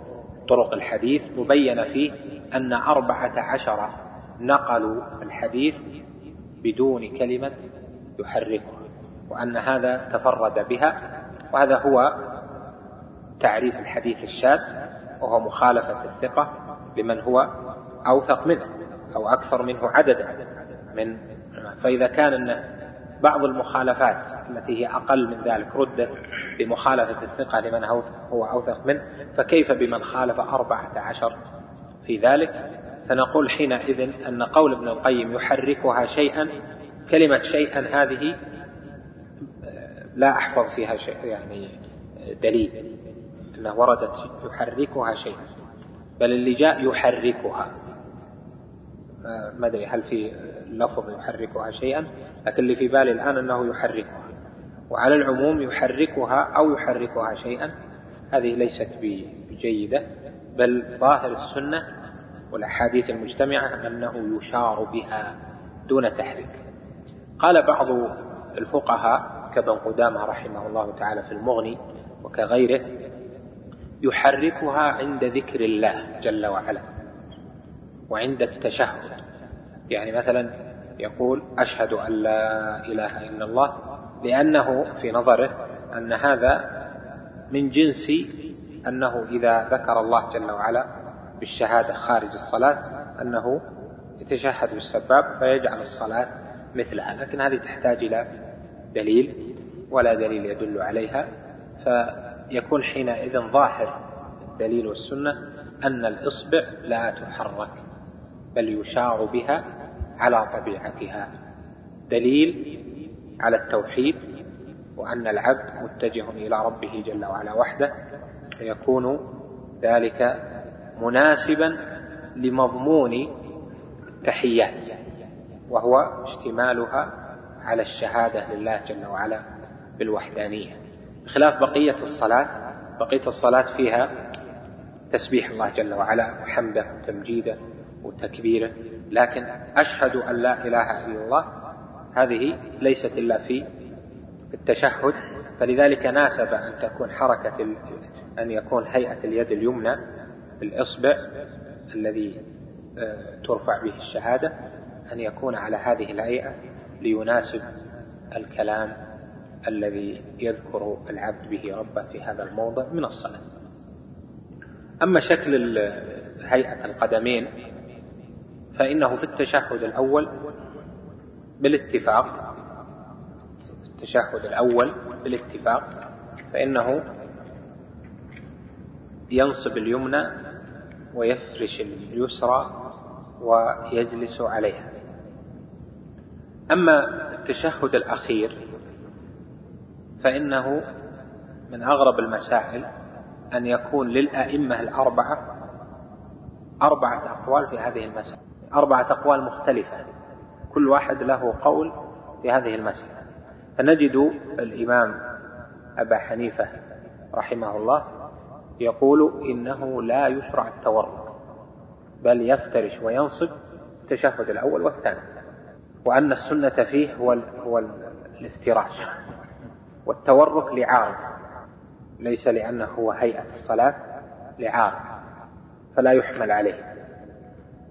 طرق الحديث وبين فيه أن أربعة عشر نقلوا الحديث بدون كلمة يحركها وأن هذا تفرد بها وهذا هو تعريف الحديث الشاذ وهو مخالفة الثقة لمن هو أوثق منه أو أكثر منه عددا من فإذا كان بعض المخالفات التي هي أقل من ذلك ردت بمخالفة الثقة لمن هو أوثق منه فكيف بمن خالف أربعة عشر في ذلك؟ فنقول حينئذ أن قول ابن القيم يحركها شيئا كلمة شيئا هذه لا أحفظ فيها شيء يعني دليل أنه وردت يحركها شيئا بل اللي جاء يحركها. ما أدري هل في لفظ يحركها شيئا لكن اللي في بالي الآن أنه يحركها. وعلى العموم يحركها أو يحركها شيئا هذه ليست بجيدة بل ظاهر السنة والأحاديث المجتمعة أنه يشار بها دون تحريك. قال بعض الفقهاء كابن قدامة رحمه الله تعالى في المغني وكغيره يحركها عند ذكر الله جل وعلا. وعند التشهد يعني مثلا يقول أشهد أن لا إله إلا الله لأنه في نظره أن هذا من جنس أنه إذا ذكر الله جل وعلا بالشهادة خارج الصلاة أنه يتشهد بالسباب فيجعل الصلاة مثلها. لكن هذه تحتاج إلى دليل ولا دليل يدل عليها. فيكون حينئذ ظاهر الدليل والسنة أن الإصبع لا تحرك. بل يشار بها على طبيعتها. دليل على التوحيد وأن العبد متجه إلى ربه جل وعلا وحده فيكون ذلك مناسبا لمضمون التحيات وهو اشتمالها على الشهادة لله جل وعلا بالوحدانية. بخلاف بقية الصلاة بقية الصلاة فيها تسبيح الله جل وعلا وحمده وتمجيده وتكبيره لكن أشهد أن لا إله إلا الله هذه ليست إلا في التشهد. فلذلك ناسب أن تكون حركة أن يكون هيئة اليد اليمنى الإصبع الذي آه، ترفع به الشهادة أن يكون على هذه الهيئة ليناسب الكلام الذي يذكر العبد به ربه في هذا الموضع من الصلاة. أما شكل هيئة القدمين فإنه في التشهد الأول بالاتفاق التشهد الأول بالاتفاق فإنه ينصب اليمنى ويفرش اليسرى ويجلس عليها. أما التشهد الأخير فإنه من أغرب المسائل أن يكون للأئمة الأربعة أربعة أقوال في هذه المسألة. أربعة أقوال مختلفة. كل واحد له قول في هذه المسألة. فنجد الإمام أبا حنيفة رحمه الله يقول إنه لا يشرع التورق بل يفترش وينصب التشهد الأول والثاني وأن السنة فيه هو هو الافتراش والتورك لعارض ليس لأنه هو هيئة الصلاة لعارض فلا يحمل عليه.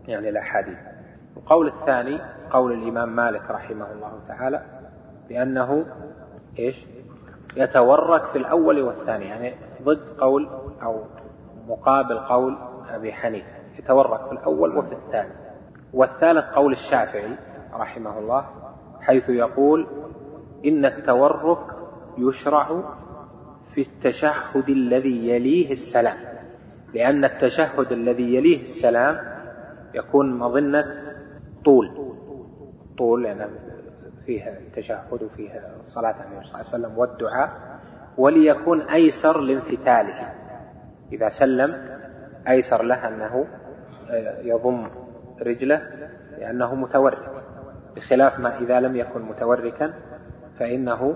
يعني الأحاديث. القول الثاني قول الإمام مالك رحمه الله تعالى بأنه إيش؟ يتورك في الأول والثاني يعني ضد قول أو مقابل قول أبي حنيفة. يتورك في الأول وفي الثاني. والثالث قول الشافعي رحمه الله حيث يقول إن التورك يشرع في التشهد الذي يليه السلام. لأن التشهد الذي يليه السلام يكون مظنة طول. طول لأن يعني فيها التشهد وفيها صلاة النبي صلى الله عليه وسلم والدعاء وليكون أيسر لانفتاله. إذا سلم أيسر له أنه آه، يضم رجله لأنه متورك. بخلاف ما إذا لم يكن متوركا فإنه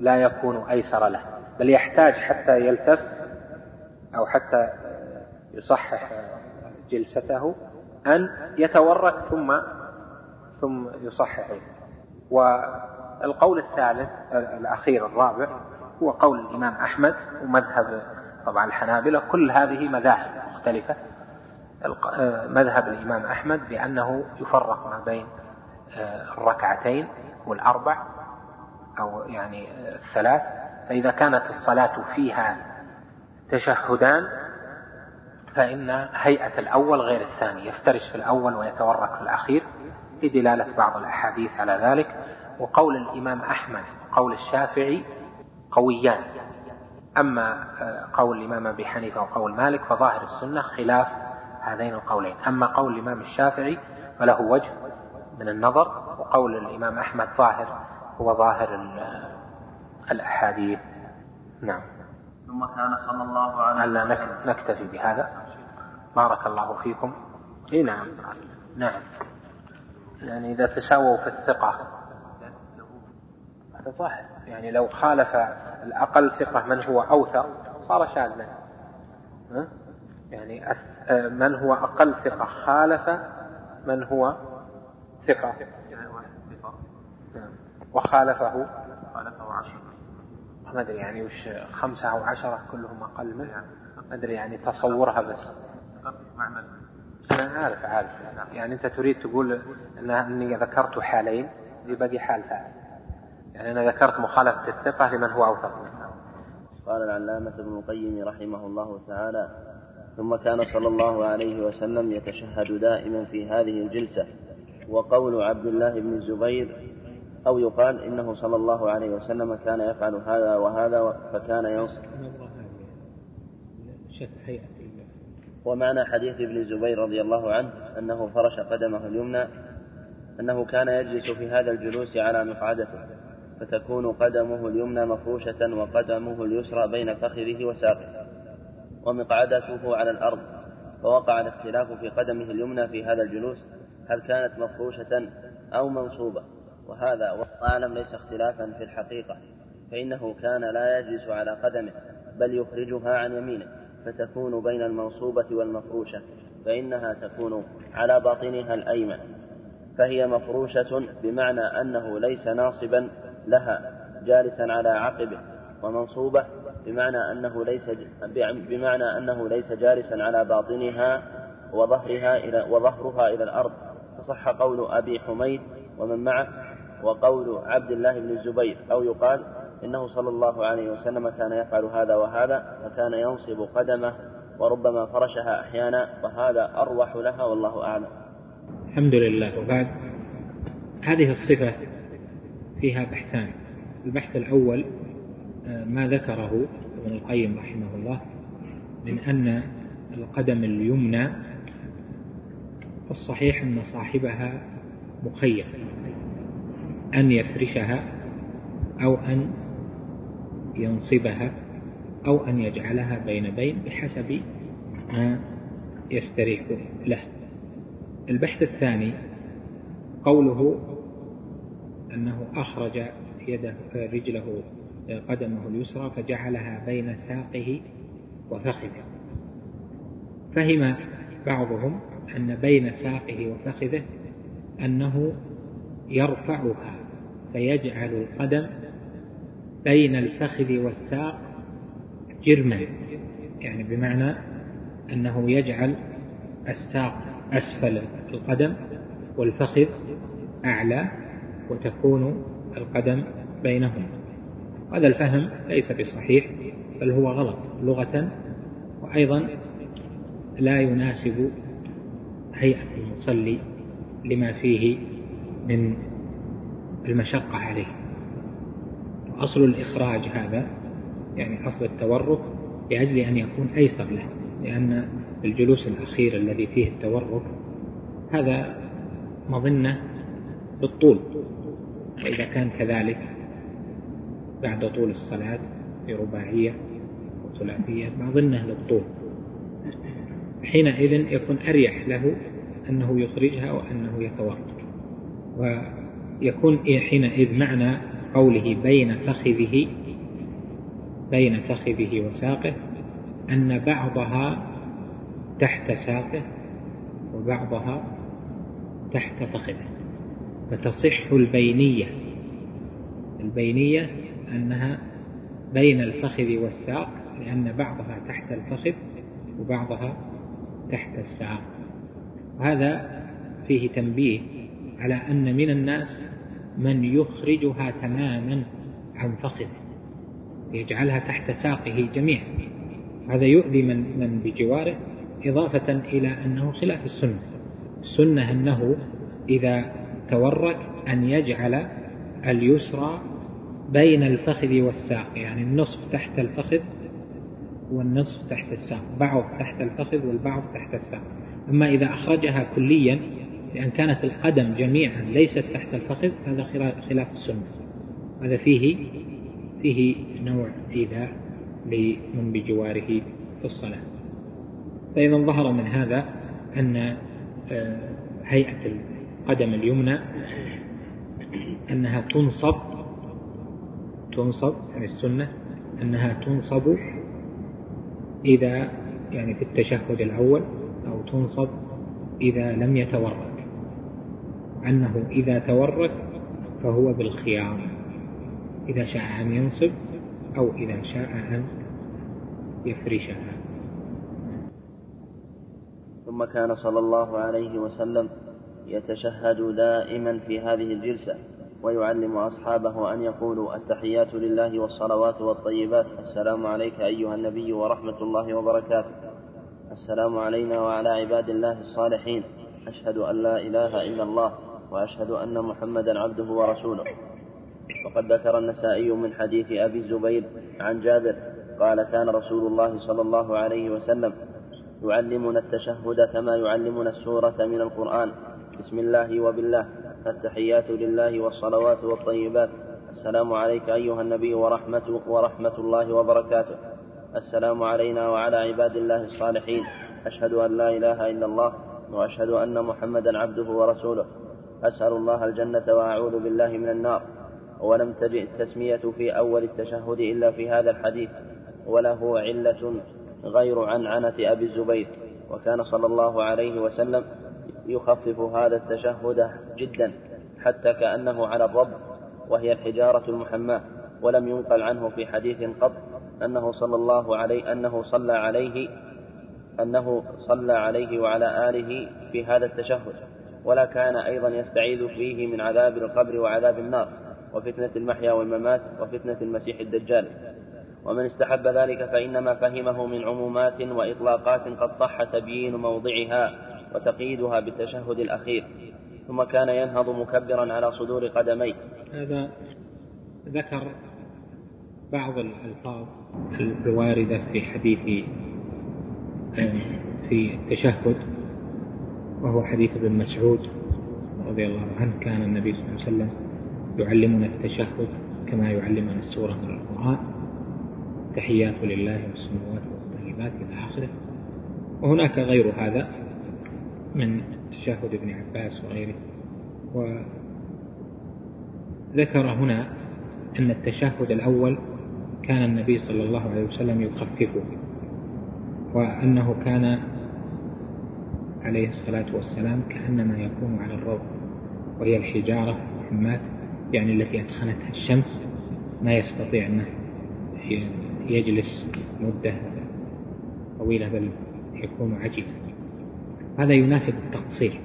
لا يكون أيسر له. بل يحتاج حتى يلتف أو حتى يصحح جلسته أن يتورك ثم ثم يصحح والقول الثالث الأخير الرابع هو قول الإمام أحمد ومذهب طبعا الحنابلة. كل هذه مذاهب مختلفة. مذهب الإمام أحمد بأنه يفرق ما بين الركعتين والأربع أو يعني الثلاث. فإذا كانت الصلاة فيها تشهدان فإن هيئة الأول غير الثاني يفترش في الأول ويتورك في الأخير لدلالة بعض الأحاديث على ذلك. وقول الإمام أحمد وقول الشافعي قويان. أما قول الإمام أبي حنيفة وقول مالك فظاهر السنة خلاف هذين القولين. أما قول الإمام الشافعي فله وجه من النظر وقول الإمام أحمد ظاهر هو ظاهر الأحاديث. نعم. ثم كان صلى الله عليه وسلم. نكتفي بهذا. بارك الله فيكم. إي نعم. نعم. يعني إذا تساووا في الثقة. هذا ظاهر. يعني لو خالف الأقل ثقة من هو أوثق صار شاذا. يعني من هو أقل ثقة خالف من هو ثقة. نعم. وخالفه؟ خالفه عشرة ما أدري يعني وش خمسة أو عشرة كلهم أقل منه. ما أدري يعني تصورها بس. أنا عارف عارف يعني أنت تريد تقول أن أني ذكرت حالين باقي حال ثالث يعني أنا ذكرت مخالفة الثقة لمن هو أوثق منه قال العلامة ابن القيم رحمه الله تعالى ثم كان صلى الله عليه وسلم يتشهد دائما في هذه الجلسة وقول عبد الله بن الزبير أو يقال إنه صلى الله عليه وسلم كان يفعل هذا وهذا فكان ينصر ومعنى حديث ابن الزبير رضي الله عنه أنه فرش قدمه اليمنى أنه كان يجلس في هذا الجلوس على مقعدته فتكون قدمه اليمنى مفروشة وقدمه اليسرى بين فخذه وساقه ومقعدته على الأرض فوقع الاختلاف في قدمه اليمنى في هذا الجلوس هل كانت مفروشة أو منصوبة وهذا أعلم ليس اختلافا في الحقيقة فإنه كان لا يجلس على قدمه بل يخرجها عن يمينه. فتكون بين المنصوبة والمفروشة فإنها تكون على باطنها الأيمن. فهي مفروشة بمعنى أنه ليس ناصبا لها جالسا على عقبه ومنصوبة بمعنى أنه ليس بمعنى أنه ليس جالسا على باطنها وظهرها إلى وظهرها إلى الأرض. فصح قول أبي حميد ومن معه وقول عبد الله بن الزبير أو يقال إنه صلى الله عليه وسلم كان يفعل هذا وهذا فكان ينصب قدمه وربما فرشها أحيانا وهذا أروح لها والله أعلم. الحمد لله. وبعد هذه الصفة فيها بحثان. البحث الأول آه، ما ذكره ابن القيم رحمه الله من أن القدم اليمنى الصحيح أن صاحبها مخير أن يفرشها أو أن ينصبها أو أن يجعلها بين بين بحسب ما يستريح له. البحث الثاني قوله أنه أخرج يده رجله قدمه اليسرى فجعلها بين ساقه وفخذه. فهم بعضهم أن بين ساقه وفخذه أنه يرفعها فيجعل القدم بين الفخذ والساق جرما يعني بمعنى أنه يجعل الساق أسفل القدم والفخذ أعلى وتكون القدم بينهما. هذا الفهم ليس بصحيح بل هو غلط لغة وأيضا لا يناسب هيئة المصلي لما فيه من المشقة عليه. أصل الإخراج هذا يعني أصل التورك لأجل أن يكون أيسر له لأن الجلوس الأخير الذي فيه التورك هذا مظنة بالطول. وإذا كان كذلك بعد طول الصلاة في رباعية وثلاثية مظنة للطول. حينئذ يكون أريح له أنه يخرجها وأنه يتورك ويكون حينئذ معنى قوله بين فخذه بين فخذه وساقه أن بعضها تحت ساقه وبعضها تحت فخذه. فتصح البينية. البينية أنها بين الفخذ والساق لأن بعضها تحت الفخذ وبعضها تحت الساق. وهذا فيه تنبيه على أن من الناس من يخرجها تماما عن فخذه يجعلها تحت ساقه جميعا. هذا يؤذي من, من بجواره إضافة إلى أنه خلاف السنة. السنة أنه إذا تورك أن يجعل اليسرى بين الفخذ والساق يعني النصف تحت الفخذ والنصف تحت الساق بعض تحت الفخذ والبعض تحت الساق. أما إذا أخرجها كليا لأن كانت القدم جميعا ليست تحت الفخذ هذا خلاف السنة. هذا فيه فيه نوع إيذاء لمن بجواره في الصلاة. فإذا ظهر من هذا أن آه، هيئة القدم اليمنى أنها تنصب تنصب يعني السنة أنها تنصب إذا يعني في التشهد الأول أو تنصب إذا لم يتورك أنه إذا تورك فهو بالخيار إذا شاء أن ينصب أو إذا شاء أن يفرشها. ثم كان صلى الله عليه وسلم يتشهد دائما في هذه الجلسة ويعلم أصحابه أن يقولوا التحيات لله والصلوات والطيبات. السلام عليك أيها النبي ورحمة الله وبركاته. السلام علينا وعلى عباد الله الصالحين. أشهد أن لا إله إلا الله. وأشهد أن محمدا عبده ورسوله. وقد ذكر النسائي من حديث أبي الزبير عن جابر قال كان رسول الله صلى الله عليه وسلم يعلمنا التشهد كما يعلمنا السورة من القرآن. بسم الله وبالله. التحيات لله والصلوات والطيبات. السلام عليك أيها النبي ورحمة, ورحمة الله وبركاته. السلام علينا وعلى عباد الله الصالحين. أشهد أن لا إله إلا الله وأشهد أن محمدا عبده ورسوله. أسأل الله الجنة وأعوذ بالله من النار. ولم تجئ التسمية في أول التشهد إلا في هذا الحديث وله علة غير عنعنة أبي الزبير. وكان صلى الله عليه وسلم يخفف هذا التشهد جدا حتى كأنه على الرب وهي الحجارة المحماة. ولم ينقل عنه في حديث قط أنه صلى الله عليه أنه صلى عليه أنه صلى عليه وعلى آله في هذا التشهد. ولا كان أيضا يستعيذ فيه من عذاب القبر وعذاب النار وفتنة المحيا والممات وفتنة المسيح الدجال. ومن استحب ذلك فإنما فهمه من عمومات وإطلاقات قد صح تبيين موضعها وتقييدها بالتشهد الأخير. ثم كان ينهض مكبرا على صدور قدميه. هذا ذكر بعض الألفاظ الواردة في حديث في التشهد. وهو حديث ابن مسعود رضي الله عنه كان النبي صلى الله عليه وسلم يعلمنا التشهد كما يعلمنا السورة من القرآن. تحيات لله والسماوات والطيبات إلى آخره. وهناك غير هذا من تشهد ابن عباس وغيره. وذكر هنا أن التشهد الأول كان النبي صلى الله عليه وسلم يخففه وأنه كان عليه الصلاة والسلام كأنما يكون على الروض وهي الحجارة الحمات يعني التي أسخنتها الشمس ما يستطيع أنه يجلس مدة طويلة بل يكون عجيبا هذا يناسب التقصير.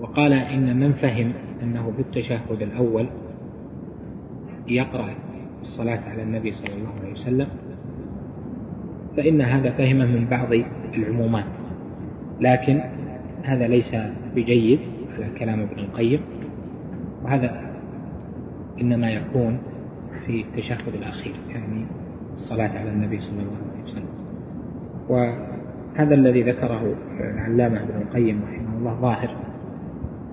وقال إن من فهم أنه في التشهد الأول يقرأ الصلاة على النبي صلى الله عليه وسلم فإن هذا فهمه من بعض العمومات. لكن هذا ليس بجيد على كلام ابن القيم وهذا إنما يكون في التشهد الأخير يعني الصلاة على النبي صلى الله عليه وسلم. وهذا الذي ذكره العلامة ابن القيم رحمه الله ظاهر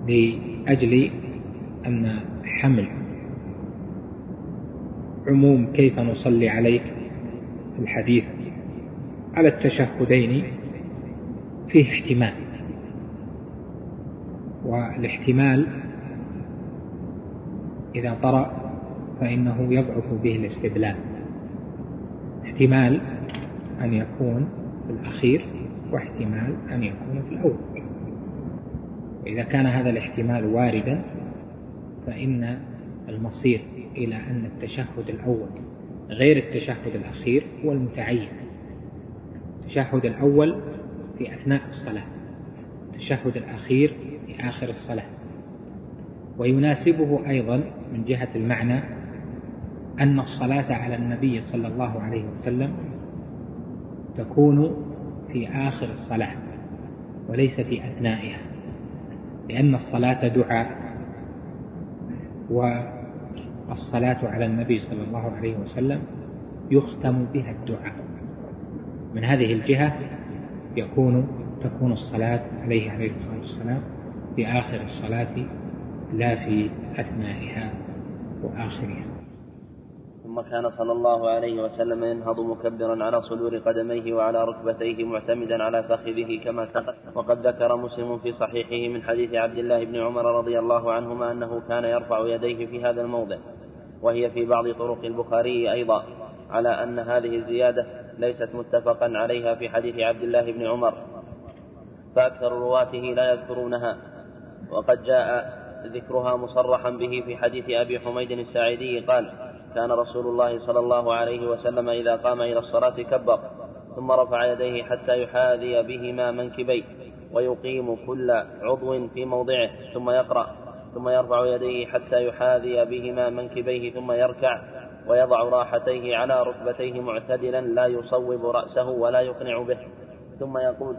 لأجل أن حمل عموم كيف نصلي عليك في الحديث على التشهدين فيه احتمال. والاحتمال إذا طرأ فإنه يضعف به الاستدلال. احتمال أن يكون في الأخير واحتمال أن يكون في الأول. وإذا كان هذا الاحتمال واردا فإن المصير إلى أن التشهد الأول غير التشهد الأخير هو المتعين. التشهد الأول في أثناء الصلاة التشهد الأخير في آخر الصلاة. ويناسبه أيضا من جهة المعنى أن الصلاة على النبي صلى الله عليه وسلم تكون في آخر الصلاة وليس في أثنائها لأن الصلاة دعاء والصلاة على النبي صلى الله عليه وسلم يختم بها الدعاء. من هذه الجهة يكون تكون الصلاة عليه عليه الصلاة والسلام في آخر الصلاة لا في أثنائها وآخرها. ثم كان صلى الله عليه وسلم ينهض مكبرا على صدور قدميه وعلى ركبتيه معتمدا على فخذه كما تقدم وقد ذكر مسلم في صحيحه من حديث عبد الله بن عمر رضي الله عنهما أنه كان يرفع يديه في هذا الموضع وهي في بعض طرق البخاري أيضا على أن هذه الزيادة ليست متفقا عليها في حديث عبد الله بن عمر فأكثر رواته لا يذكرونها وقد جاء ذكرها مصرحا به في حديث أبي حميد الساعدي قال كان رسول الله صلى الله عليه وسلم إذا قام إلى الصلاة كبر ثم رفع يديه حتى يحاذي بهما منكبيه ويقيم كل عضو في موضعه ثم يقرأ ثم يرفع يديه حتى يحاذي بهما منكبيه ثم يركع ويضع راحتيه على ركبتيه معتدلا لا يصوب رأسه ولا يقنع به. ثم يقول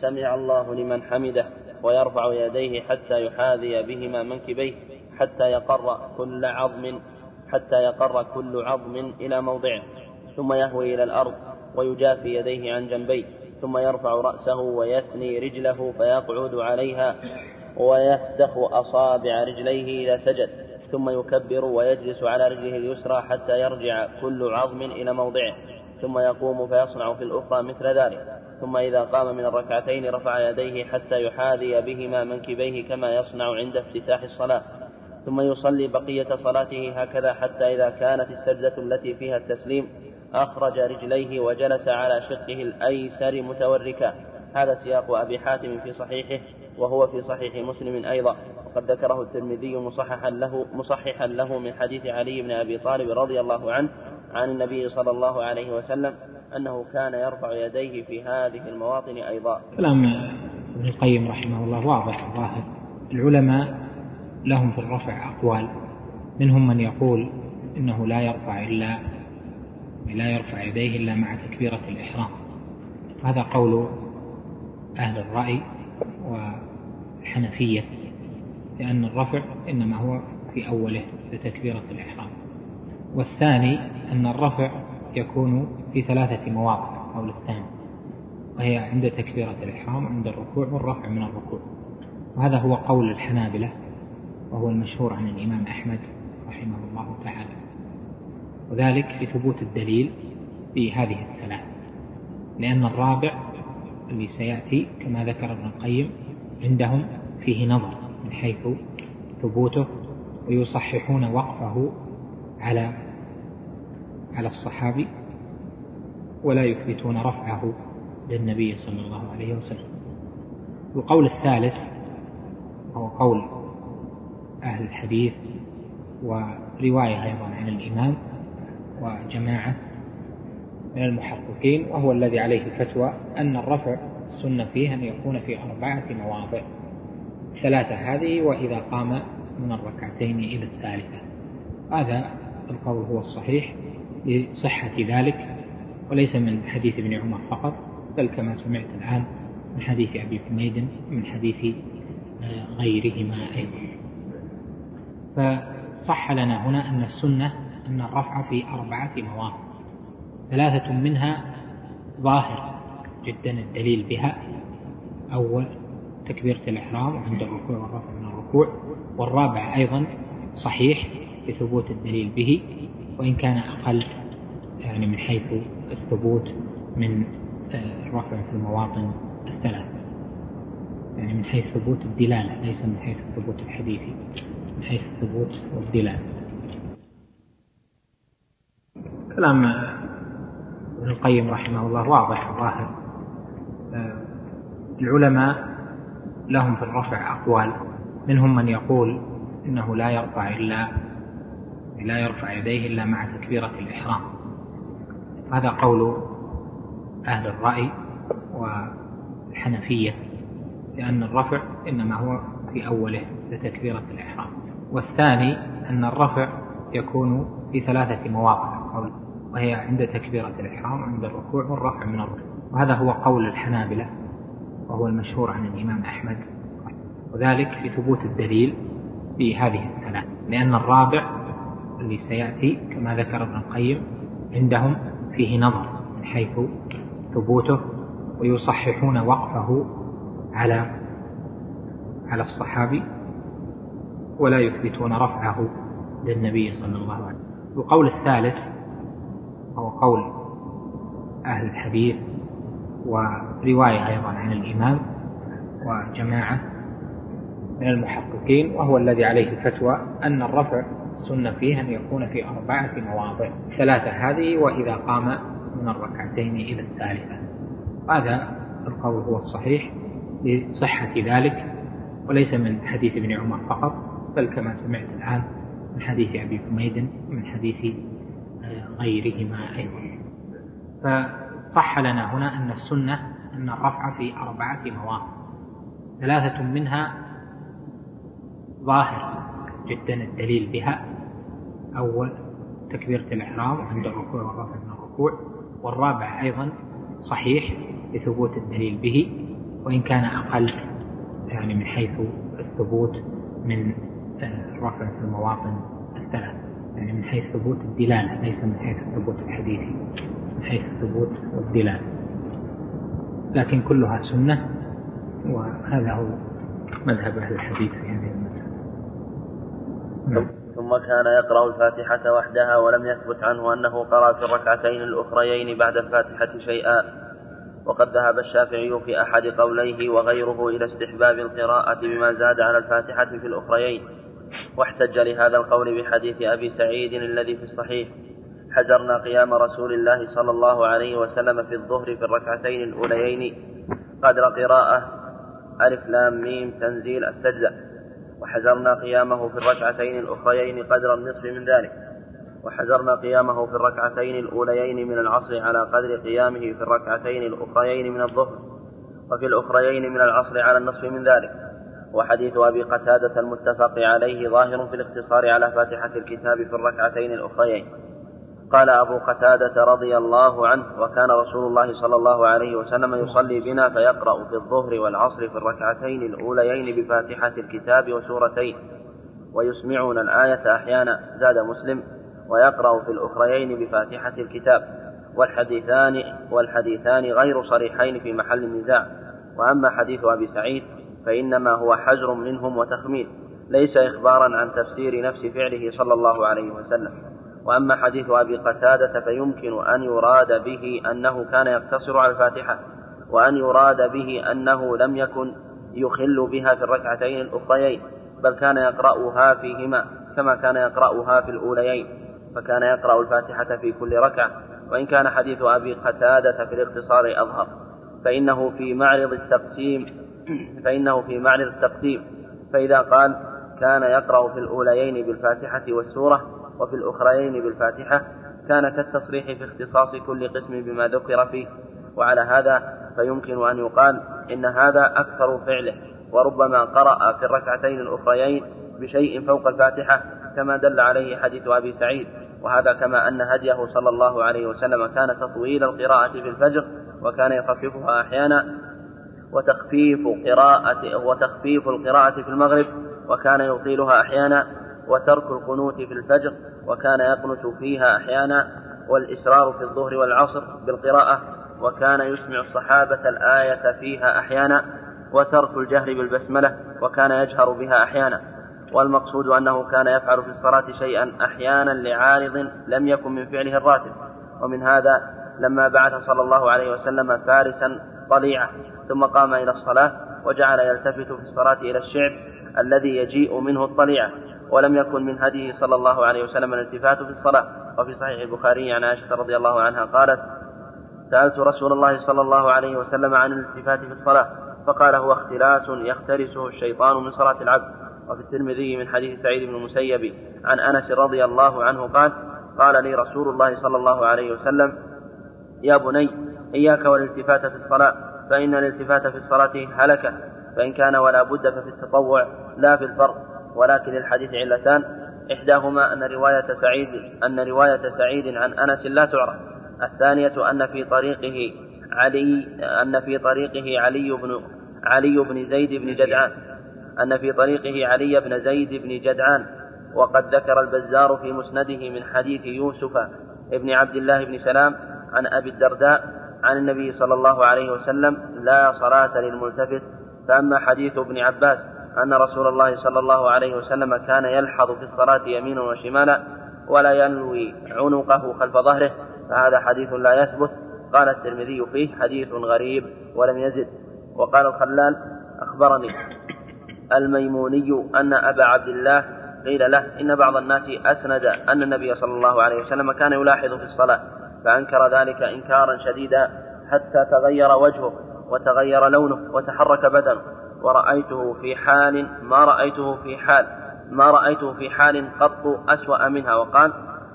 سمع الله لمن حمده ويرفع يديه حتى يحاذي بهما منكبيه حتى يقر كل عظم حتى يقر كل عظم إلى موضعه. ثم يهوي إلى الأرض ويجافي يديه عن جنبيه. ثم يرفع رأسه ويثني رجله فيقعد عليها ويفتخ أصابع رجليه إذا سجد. ثم يكبر ويجلس على رجله اليسرى حتى يرجع كل عظم إلى موضعه ثم يقوم فيصنع في الأخرى مثل ذلك. ثم إذا قام من الركعتين رفع يديه حتى يحاذي بهما منكبيه كما يصنع عند افتتاح الصلاة. ثم يصلي بقية صلاته هكذا حتى إذا كانت السجدة التي فيها التسليم أخرج رجليه وجلس على شقه الأيسر متوركا. هذا سياق أبي حاتم في صحيحه. وهو في صحيح مسلم أيضا. وقد ذكره الترمذي مصححا له مصححا له من حديث علي بن أبي طالب رضي الله عنه عن النبي صلى الله عليه وسلم أنه كان يرفع يديه في هذه المواطن أيضا. كلام ابن القيم رحمه الله واضح ظاهر العلماء لهم في الرفع أقوال. منهم من يقول إنه لا يرفع إلا لا يرفع يديه إلا مع تكبيرة الإحرام. هذا قول أهل الرأي والحنفية لأن الرفع إنما هو في أوله بتكبيرة الإحرام. والثاني أن الرفع يكون في ثلاثة مواضع قول الثاني وهي عند تكبيرة الإحرام عند الركوع والرفع من الركوع. وهذا هو قول الحنابلة وهو المشهور عن الإمام أحمد رحمه الله تعالى. وذلك لثبوت الدليل في هذه الثلاث لأن الرابع الذي سيأتي كما ذكر ابن القيم عندهم فيه نظر من حيث ثبوته ويصححون وقفه على على الصحابي ولا يثبتون رفعه للنبي صلى الله عليه وسلم. القول الثالث هو قول أهل الحديث ورواية أيضا عن الإمام وجماعة من المحققين وهو الذي عليه الفتوى أن الرفع السنة فيه أن يكون في أربعة مواضع. ثلاثة هذه وإذا قام من الركعتين إلى الثالثة. هذا القول هو الصحيح لصحة ذلك وليس من حديث ابن عمر فقط بل كما سمعت الآن من حديث أبي حميد من حديث آه، غيرهما أيضا. فصح لنا هنا أن السنة أن الرفع في أربعة مواضع. ثلاثة منها ظاهر. جدا الدليل بها. أول تكبيرة الإحرام عند الركوع والرفع من الركوع. والرابع أيضا صحيح بثبوت الدليل به وإن كان أقل يعني من حيث الثبوت من آه، الرفع في المواطن الثلاث. يعني من حيث ثبوت الدلالة ليس من حيث الثبوت الحديثي من حيث الثبوت والدلالة كلام ابن القيم رحمه الله واضح ظاهر آه، العلماء لهم في الرفع أقوال. منهم من يقول إنه لا يرفع إلا لا يرفع يديه إلا مع تكبيرة الإحرام. هذا قول أهل الرأي والحنفية لأن الرفع إنما هو في أوله بتكبيرة الإحرام. والثاني أن الرفع يكون في ثلاثة مواضع وهي عند تكبيرة الإحرام عند الركوع والرفع من الركوع. وهذا هو قول الحنابلة وهو المشهور عن الإمام أحمد وذلك لثبوت الدليل في هذه الثلاث لأن الرابع الذي سيأتي كما ذكر ابن القيم عندهم فيه نظر من حيث ثبوته ويصححون وقفه على على الصحابي ولا يثبتون رفعه للنبي صلى الله عليه وسلم. القول الثالث هو قول أهل الحديث ورواية أيضا عن الإمام وجماعة من المحققين وهو الذي عليه الفتوى أن الرفع السنة فيه أن يكون في أربعة مواضع ثلاثة هذه وإذا قام من الركعتين إلى الثالثة. هذا القول هو الصحيح لصحة ذلك وليس من حديث ابن عمر فقط بل كما سمعت الآن من حديث أبي حميد ومن حديث غيرهما أيضا. فصح لنا هنا أن السنة أن الرفع في أربعة مواضع ثلاثة منها ظاهر جدا الدليل بها. أول تكبيرة الإحرام عند الركوع والرفع من الركوع. والرابع أيضا صحيح لثبوت الدليل به. وإن كان أقل يعني من حيث الثبوت من آه، الرفع في المواطن الثلاث. يعني من حيث ثبوت الدلالة ليس من حيث الثبوت الحديثي من حيث الثبوت والدلالة لكن كلها سنة وهذا هو مذهب أهل الحديث في هذه المسألة. نعم. ثم كان يقرأ الفاتحة وحدها ولم يثبت عنه أنه قرأ في الركعتين الأخريين بعد الفاتحة شيئا. وقد ذهب الشافعي في أحد قوليه وغيره إلى استحباب القراءة بما زاد على الفاتحة في الأخريين. واحتج لهذا القول بحديث أبي سعيد الذي في الصحيح. حجرنا قيام رسول الله صلى الله عليه وسلم في الظهر في الركعتين الأوليين قدر قراءة ألف لام ميم تنزيل السجدة وحجرنا قيامه في الركعتين الأخريين قدر النصف من ذلك وحجرنا قيامه في الركعتين الأوليين من العصر على قدر قيامه في الركعتين الأخريين من الظهر وفي الأخريين من العصر على النصف من ذلك وحديث أبي قتادة المتفق عليه ظاهر في الاقتصار على فاتحة الكتاب في الركعتين الأخريين. قال أبو قتادة رضي الله عنه وكان رسول الله صلى الله عليه وسلم يصلي بنا فيقرأ في الظهر والعصر في الركعتين الأوليين بفاتحة الكتاب وسورتين ويسمعنا الآية أحيانا زاد مسلم ويقرأ في الأخريين بفاتحة الكتاب والحديثان والحديثان غير صريحين في محل النزاع وأما حديث أبي سعيد فإنما هو حجر منهم وتخمين ليس إخبارا عن تفسير نفس فعله صلى الله عليه وسلم. وأما حديث أبي قتادة فيمكن أن يراد به أنه كان يقتصر على الفاتحة وأن يراد به أنه لم يكن يخل بها في الركعتين الأخريين بل كان يقرأها فيهما كما كان يقرأها في الأوليين فكان يقرأ الفاتحة في كل ركعة. وإن كان حديث أبي قتادة في الاختصار أظهر فإنه في معرض التقسيم فإنه في معرض التقسيم. فإذا قال كان يقرأ في الأوليين بالفاتحة والسورة وفي الأخريين بالفاتحة كان كالتصريح في اختصاص كل قسم بما ذكر فيه. وعلى هذا فيمكن أن يقال إن هذا أكثر فعله وربما قرأ في الركعتين الأخريين بشيء فوق الفاتحة كما دل عليه حديث أبي سعيد. وهذا كما أن هديه صلى الله عليه وسلم كان تطويل القراءة في الفجر وكان يخففها أحيانا وتخفيف قراءة وتخفيف القراءة في المغرب وكان يطيلها أحيانا وترك القنوت في الفجر وكان يقنت فيها أحيانا والإسرار في الظهر والعصر بالقراءة وكان يسمع الصحابة الآية فيها أحيانا وترك الجهر بالبسملة وكان يجهر بها أحيانا. والمقصود أنه كان يفعل في الصلاة شيئا أحيانا لعارض لم يكن من فعله الراتب. ومن هذا لما بعث صلى الله عليه وسلم فارسا طليعة ثم قام إلى الصلاة وجعل يلتفت في الصلاة إلى الشعب الذي يجيء منه الطليعة. ولم يكن من هديه صلى الله عليه وسلم الالتفات في الصلاة. وفي صحيح البخاري عن عائشة رضي الله عنها قالت سألت رسول الله صلى الله عليه وسلم عن الالتفات في الصلاة فقال هو اختلاس يختلسه الشيطان من صلاة العبد. وفي الترمذي من حديث سعيد بن المسيب عن أنس رضي الله عنه قال قال لي رسول الله صلى الله عليه وسلم يا بني إياك والالتفات في الصلاة فإن الالتفات في الصلاة هلكة فإن كان ولا بد ففي التطوع لا في الفرض ولكن للحديث علتان. إحداهما أن رواية سعيد أن رواية سعيد عن أنس لا تعرف. الثانية أن في طريقه علي أن في طريقه علي بن علي بن زيد بن جدعان. أن في طريقه علي بن زيد بن جدعان. وقد ذكر البزار في مسنده من حديث يوسف بن عبد الله بن سلام عن أبي الدرداء عن النبي صلى الله عليه وسلم لا صلاة للملتفت. فأما حديث ابن عباس أن رسول الله صلى الله عليه وسلم كان يلحظ في الصلاة يمينا وشمالا ولا ينوي عنقه خلف ظهره فهذا حديث لا يثبت. قال الترمذي فيه حديث غريب ولم يزد. وقال الخلال أخبرني الميموني أن أبا عبد الله قيل له إن بعض الناس أسند أن النبي صلى الله عليه وسلم كان يلاحظ في الصلاة فأنكر ذلك إنكارا شديدا حتى تغير وجهه وتغير لونه وتحرك بدنه. ورأيته في حال ما رأيته في حال ما رأيته في حال قط أسوأ منها. وقال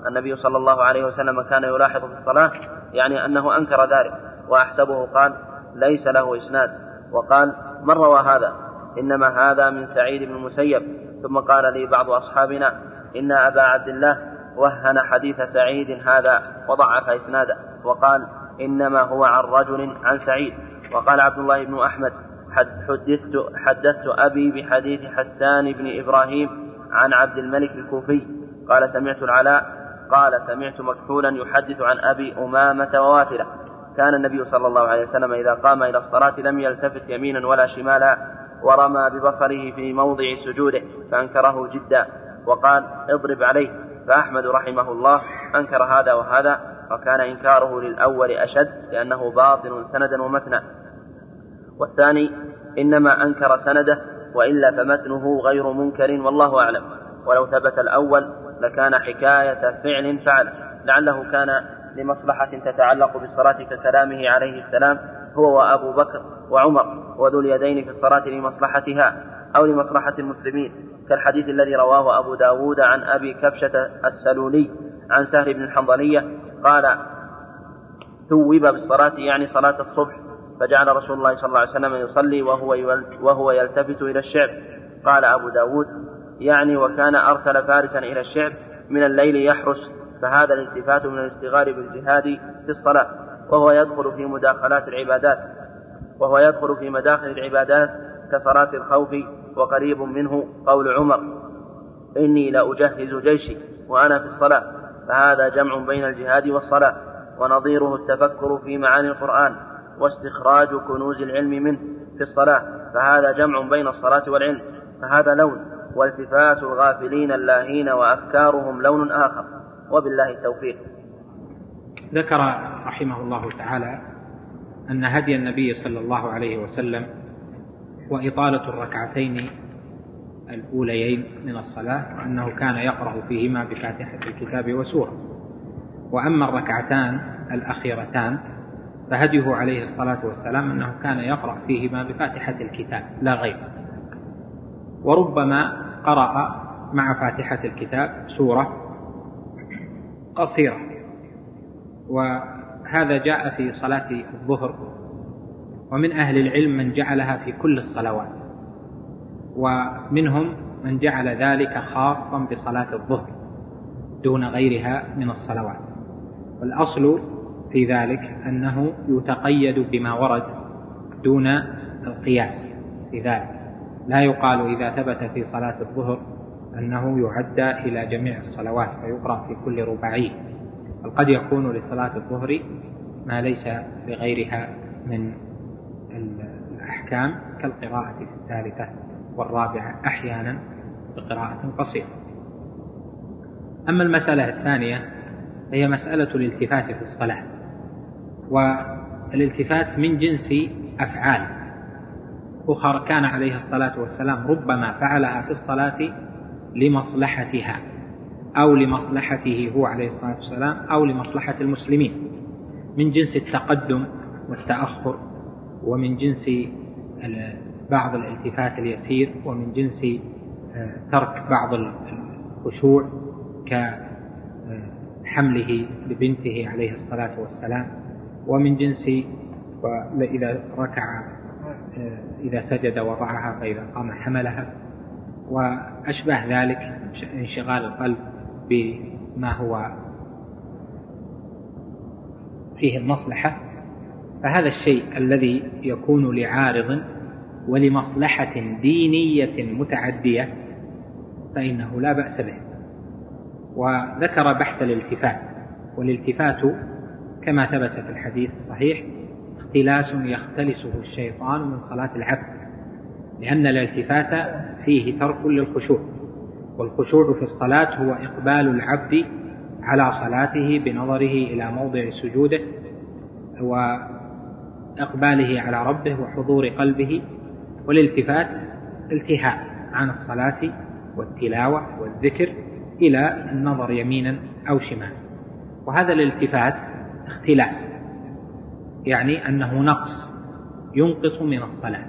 النبي صلى الله عليه وسلم كان يلاحظ في الصلاة يعني أنه أنكر ذلك وأحسبه قال ليس له إسناد. وقال من روى هذا؟ إنما هذا من سعيد بن المسيب. ثم قال لي بعض أصحابنا إن أبا عبد الله وهن حديث سعيد هذا وضعف إسناده. وقال إنما هو عن رجل عن سعيد. وقال عبد الله بن أحمد حدثت, حدثت أبي بحديث حسان بن إبراهيم عن عبد الملك الكوفي. قال سمعت العلاء. قال سمعت مكحولا يحدث عن أبي أمامة ووافلة. كان النبي صلى الله عليه وسلم إذا قام إلى الصلاة لم يلتفت يمينا ولا شمالا ورمى ببصره في موضع سجوده فأنكره جدا وقال اضرب عليه. فأحمد رحمه الله أنكر هذا وهذا وكان إنكاره للأول أشد لأنه باطل سندا ومتنا والثاني إنما أنكر سنده وإلا فمتنه غير منكر والله أعلم. ولو ثبت الأول لكان حكاية فعل فعل. لعله كان لمصلحة تتعلق بالصلاة ككلامه عليه السلام هو وأبو بكر وعمر وذو اليدين في الصلاة لمصلحتها أو لمصلحة المسلمين. كالحديث الذي رواه أبو داود عن أبي كبشة السلولي عن سهل بن الحنظلية قال ثوب بالصلاة يعني صلاة الصبح فجعل رسول الله صلى الله عليه وسلم يصلي وهو وهو يلتفت إلى الشعب. قال أبو داود يعني وكان أرسل فارسا إلى الشعب من الليل يحرس فهذا الالتفات من الاشتغال بالجهاد في الصلاة وهو يدخل في مداخلات العبادات وهو يدخل في مداخل العبادات كصلاة الخوف وقريب منه قول عمر إني لأجهز جيشي وأنا في الصلاة فهذا جمع بين الجهاد والصلاة ونظيره التفكر في معاني القرآن. واستخراج كنوز العلم منه في الصلاة فهذا جمع بين الصلاة والعلم فهذا لون والتفات الغافلين اللاهين وأفكارهم لون آخر وبالله التوفيق. ذكر رحمه الله تعالى أن هدي النبي صلى الله عليه وسلم وإطالة الركعتين الأوليين من الصلاة أنه كان يقرأ فيهما بفاتحة الكتاب وسورة. وأما الركعتان الأخيرتان فهديه عليه الصلاة والسلام أنه كان يقرأ فيهما بفاتحة الكتاب لا غير. وربما قرأ مع فاتحة الكتاب سورة قصيرة. وهذا جاء في صلاة الظهر. ومن أهل العلم من جعلها في كل الصلوات. ومنهم من جعل ذلك خاصا بصلاة الظهر دون غيرها من الصلوات. والأصل في ذلك أنه يتقيد بما ورد دون القياس في ذلك. لا يقال إذا ثبت في صلاة الظهر أنه يعدى إلى جميع الصلوات فيقرأ في كل رباعي بل قد يكون لصلاة الظهر ما ليس لغيرها من الأحكام كالقراءة في الثالثة والرابعة أحيانا بقراءة قصيرة. أما المسألة الثانية فهي مسألة الالتفات في الصلاة. والالتفات من جنس أفعال. أخرى كان عليه الصلاة والسلام ربما فعلها في الصلاة لمصلحتها أو لمصلحته هو عليه الصلاة والسلام أو لمصلحة المسلمين. من جنس التقدم والتأخر ومن جنس بعض الالتفات اليسير ومن جنس آه، ترك بعض الخشوع كحمله لبنته عليه الصلاة والسلام. ومن جنس إذا ركع آه، إذا سجد وضعها فإذا قام حملها. وأشبه ذلك انشغال القلب بما هو فيه المصلحة. فهذا الشيء الذي يكون لعارض ولمصلحة دينية متعدية فإنه لا بأس به. وذكر بحث الالتفات. والالتفات كما ثبت في الحديث الصحيح اختلاس يختلسه الشيطان من صلاة العبد لأن الالتفات فيه ترك للخشوع والخشوع في الصلاة هو إقبال العبد على صلاته بنظره إلى موضع سجوده وإقباله على ربه وحضور قلبه والالتفات التهاء عن الصلاة والتلاوة والذكر إلى النظر يمينا أو شمالا. وهذا الالتفات اختلاس يعني أنه نقص ينقص من الصلاة.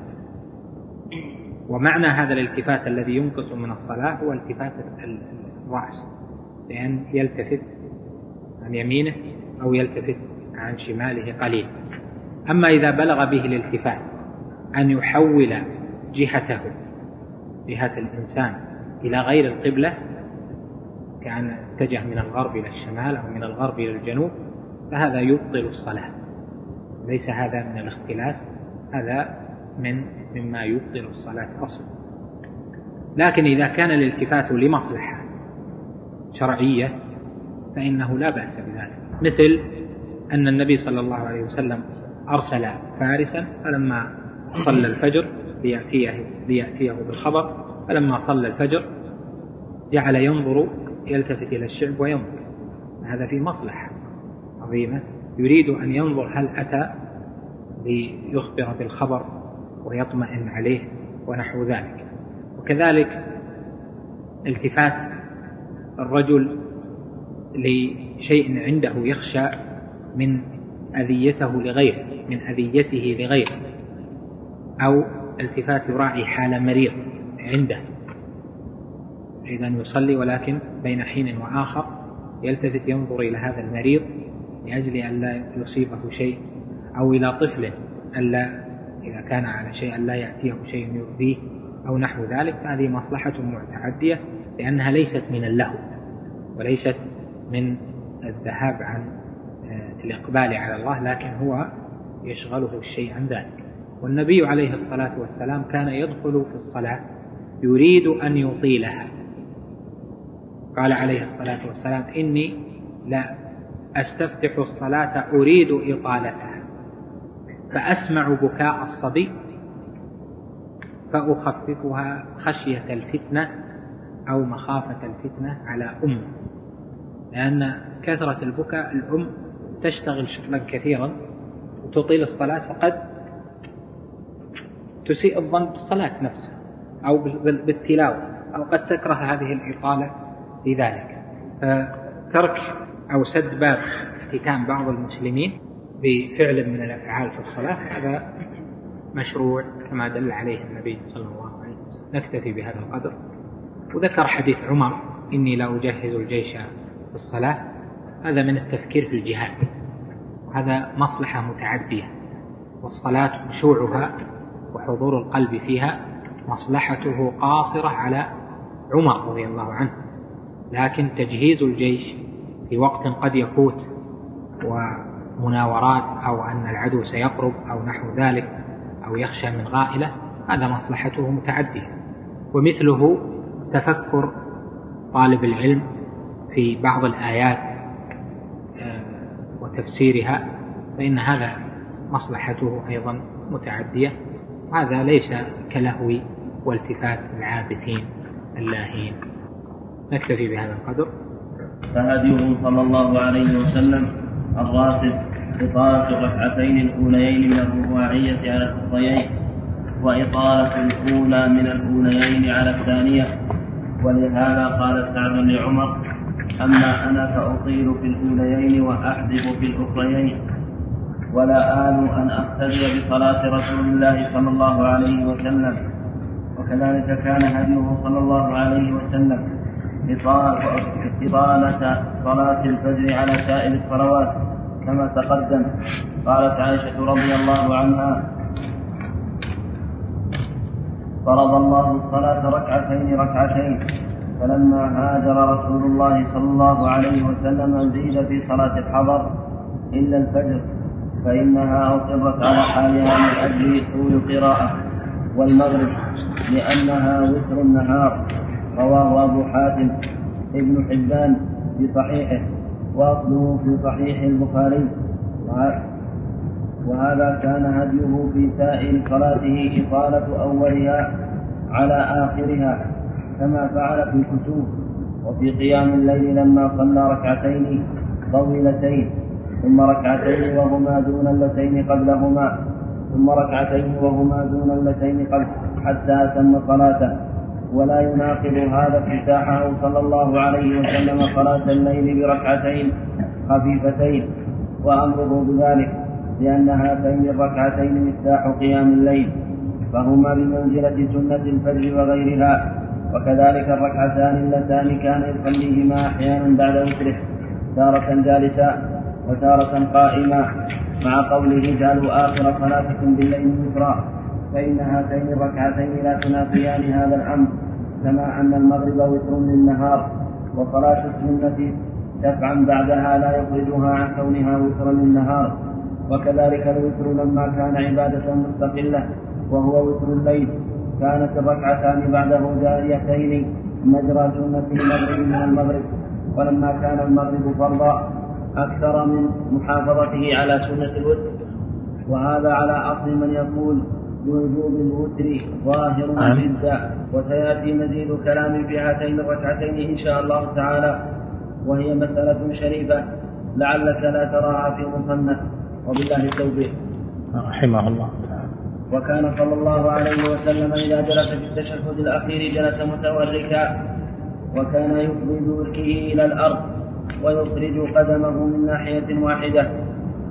ومعنى هذا الالتفات الذي ينقص من الصلاة هو التفات الرأس. لأن يلتفت عن يمينه أو يلتفت عن شماله قليلا أما إذا بلغ به الالتفات أن يحول جهته جهة الإنسان إلى غير القبلة كأن اتجه من الغرب إلى الشمال أو من الغرب إلى الجنوب فهذا يبطل الصلاة. ليس هذا من الاختلاس هذا من مما يبطل الصلاة أصلا. لكن إذا كان الالتفات لمصلحة شرعية فإنه لا بأس بذلك. مثل أن النبي صلى الله عليه وسلم أرسل فارسا فلما صلى الفجر ليأتيه, ليأتيه بالخبر فلما صلى الفجر جعل ينظر يلتفت إلى الشعب وينظر. هذا في مصلحة. عظيمة. يريد أن ينظر هل أتى ليخبر بالخبر ويطمئن عليه ونحو ذلك. وكذلك التفات الرجل لشيء عنده يخشى من أذيته لغيره من أذيته لغيره أو التفات يراعي حال مريض عنده. إذا يصلي ولكن بين حين وآخر يلتفت ينظر إلى هذا المريض لأجل أن لا يصيبه شيء أو إلى طفل ألا إذا كان على شيء لا يأتيه شيء يؤذيه أو نحو ذلك فهذه مصلحة متعدية لأنها ليست من اللهو وليست من الذهاب عن آه، الإقبال على الله لكن هو يشغله الشيء عن ذلك. والنبي عليه الصلاة والسلام كان يدخل في الصلاة يريد أن يطيلها. قال عليه الصلاة والسلام إني لا أستفتح الصلاة أريد إطالتها فأسمع بكاء الصبي فأخففها خشية الفتنة أو مخافة الفتنة على أمه لأن كثرة البكاء الأم تشتغل شغلا كثيرا وتطيل الصلاة فقد تسيء الظن بالصلاة نفسها أو بالتلاوة أو قد تكره هذه الإطالة لذلك. فترك أو سد باب اختتام بعض المسلمين بفعل من الأفعال في الصلاة هذا مشروع كما دل عليه النبي صلى الله عليه وسلم. نكتفي بهذا القدر. وذكر حديث عمر إني لا أجهز الجيش في الصلاة. هذا من التفكير في الجهاد. وهذا مصلحة متعدية. والصلاة خشوعها وحضور القلب فيها مصلحته قاصرة على عمر رضي الله عنه. لكن تجهيز الجيش في وقت قد يفوت ومناورات أو أن العدو سيقرب أو نحو ذلك أو يخشى من غائلة هذا مصلحته متعدية. ومثله تفكر طالب العلم في بعض الآيات آه، وتفسيرها فإن هذا مصلحته أيضا متعدية. هذا ليس كلهو والتفات العابثين اللاهين. نكتفي بهذا القدر. فهديه صلى الله عليه وسلم الراتب إطالة الركعتين الأوليين من الرباعية على الأخريين وإطالة الأولى من الأوليين على الثانية. ولهذا قال سعد لعمر أما أنا فأطيل في الأوليين وأحذف في الأخريين. ولا آل أن أقتدي بصلاة رسول الله صلى الله عليه وسلم. وكذلك كان هديه صلى الله عليه وسلم إطالة صلاة الفجر على سائر الصلوات كما تقدم. قالت عائشة رضي الله عنها فرض الله الصلاة ركعتين ركعتين فلما هاجر رسول الله صلى الله عليه وسلم زيد في صلاة الحضر إلا الفجر فإنها أقرت على حالها من أجل طول قراءة والمغرب لأنها وتر النهار رواه أبو حاتم. ابن حبان في صحيحه وأصله في صحيح البخاري. وهذا كان هديه في سائر صلاته إطالة أولها على آخرها كما فعل في الكسوف وفي قيام الليل لما صلى ركعتين طويلتين ثم ركعتين وهما دون اللتين قبلهما ثم ركعتين وهما دون اللتين قبل حتى أتم صلاته. ولا يناقض هذا افتتاحه صلى الله عليه وسلم صلاة الليل بركعتين خفيفتين وأمره بذلك لأن هاتين الركعتين مفتاح قيام الليل فهما بمنزلة سنة الفجر وغيرها وكذلك الركعتان اللتان كان يصليهما أحيانا بعد وتره تارة جالسا وتارة قائما مع قوله جعلوا آخر صلاتكم بالليل وترا فإن هاتين الركعتين لا تنافيان هذا الأمر كما أن المغرب وتر للنهار وصلاة السنة دفعا بعدها لا يخرجها عن كونها وترا للنهار. وكذلك الوتر لما كان عبادة مستقلة وهو وتر الليل كانت الركعتان بعده جاريتين مجرى سنة المغرب من المغرب. ولما كان المغرب فرضا أكثر من محافظته على سنة الوتر. وهذا على أصل من يقول بوجوب الوتر ظاهر نعم. جدا وسيأتي مزيد كلام في هاتين الركعتين إن شاء الله تعالى. وهي مسألة شريفة. لعلك لا تراها في مصنف. وبالله التوفيق. رحمه الله. وكان صلى الله عليه وسلم إذا جلس في التشهد الأخير جلس متوركا. وكان يفضي بوركه إلى الأرض. ويخرج قدمه من ناحية واحدة.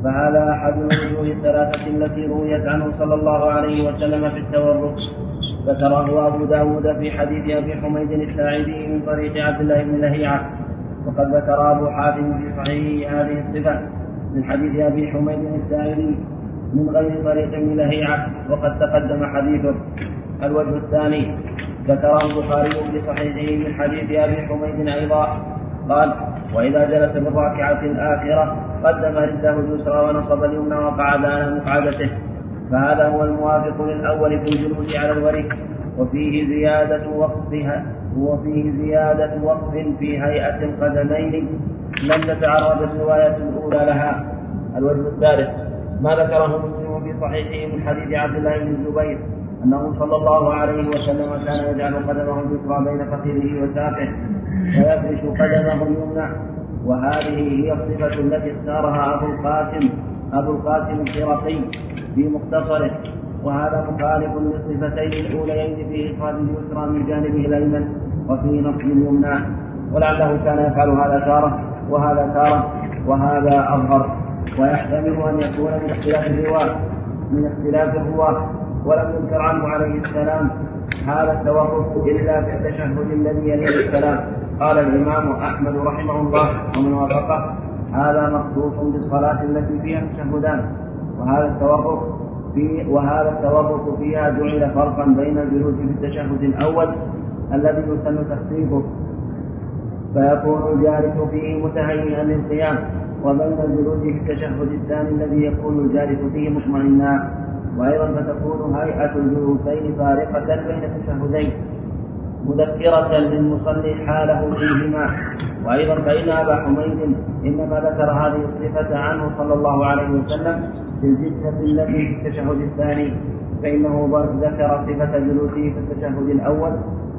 فهذا أحد الوجوه الثلاثة التي رويت عنه صلى الله عليه وسلم في التورك ذكره أبو داود في حديث أبي حميد الساعدي من طريق عبد الله بن لهيعة. وقد ذكر أبو حاتم في صحيحه هذه الصفة من حديث أبي حميد الساعدي من غير طريق ابن لهيعة. وقد تقدم حديثه. الوجه الثاني ذكره البخاري في صحيحه من حديث أبي حميد أيضا. قال وإذا جلس بالراكعة الآخرة قدم رجله اليسرى ونصب اليمنى وقعد على مقعدته. فهذا هو الموافق للأول في الجلوس على الورك وفيه زيادة وقفها وفيه زيادة وقف في هيئة القدمين لم تتعرض الرواية الأولى لها. الوجه الثالث ما ذكره مسلم في صحيحه من حديث عبد الله بن الزبير أنه صلى الله عليه وسلم كان يجعل قدمه اليسرى بين فخذه وساقه ويفرش قدمه اليمنى وهذه هي الصفة التي اختارها أبو القاسم أبو القاسم الخرقي في مختصره. وهذا مخالف للصفتين الأوليين في إخراج اليسرى من جانبه الأيمن وفي نصب اليمنى ولعله كان يفعل هذا تارة وهذا تارة وهذا أظهر. ويحتمل أن يكون من اختلاف الرواة من اختلاف الرواة ولم ينكر عنه عليه السلام. هذا التوقف إلا في التشهد الذي يلي السلام. قال الإمام أحمد رحمه الله ومن وافقه هذا مخصوص بالصلاة التي فيها تشهدان. وهذا التوقف في وهذا التوقف فيها جعل فرقا بين الجلوس في التشهد الأول الذي يسن تخفيفه فيكون الجالس فيه متهيئا للقيام وبين الجلوس في التشهد الثاني الذي يكون الجالس فيه مطمئنا. وأيضا فتكون هيئة الجلوسين فارقة بين التشهدين مذكرة للمصلي حاله فيهما. وأيضا فإن أبا حميد إنما ذكر هذه الصفة عنه صلى الله عليه وسلم في الجلسة التي في التشهد الثاني. فإنه ذكر صفة جلوسه في التشهد الأول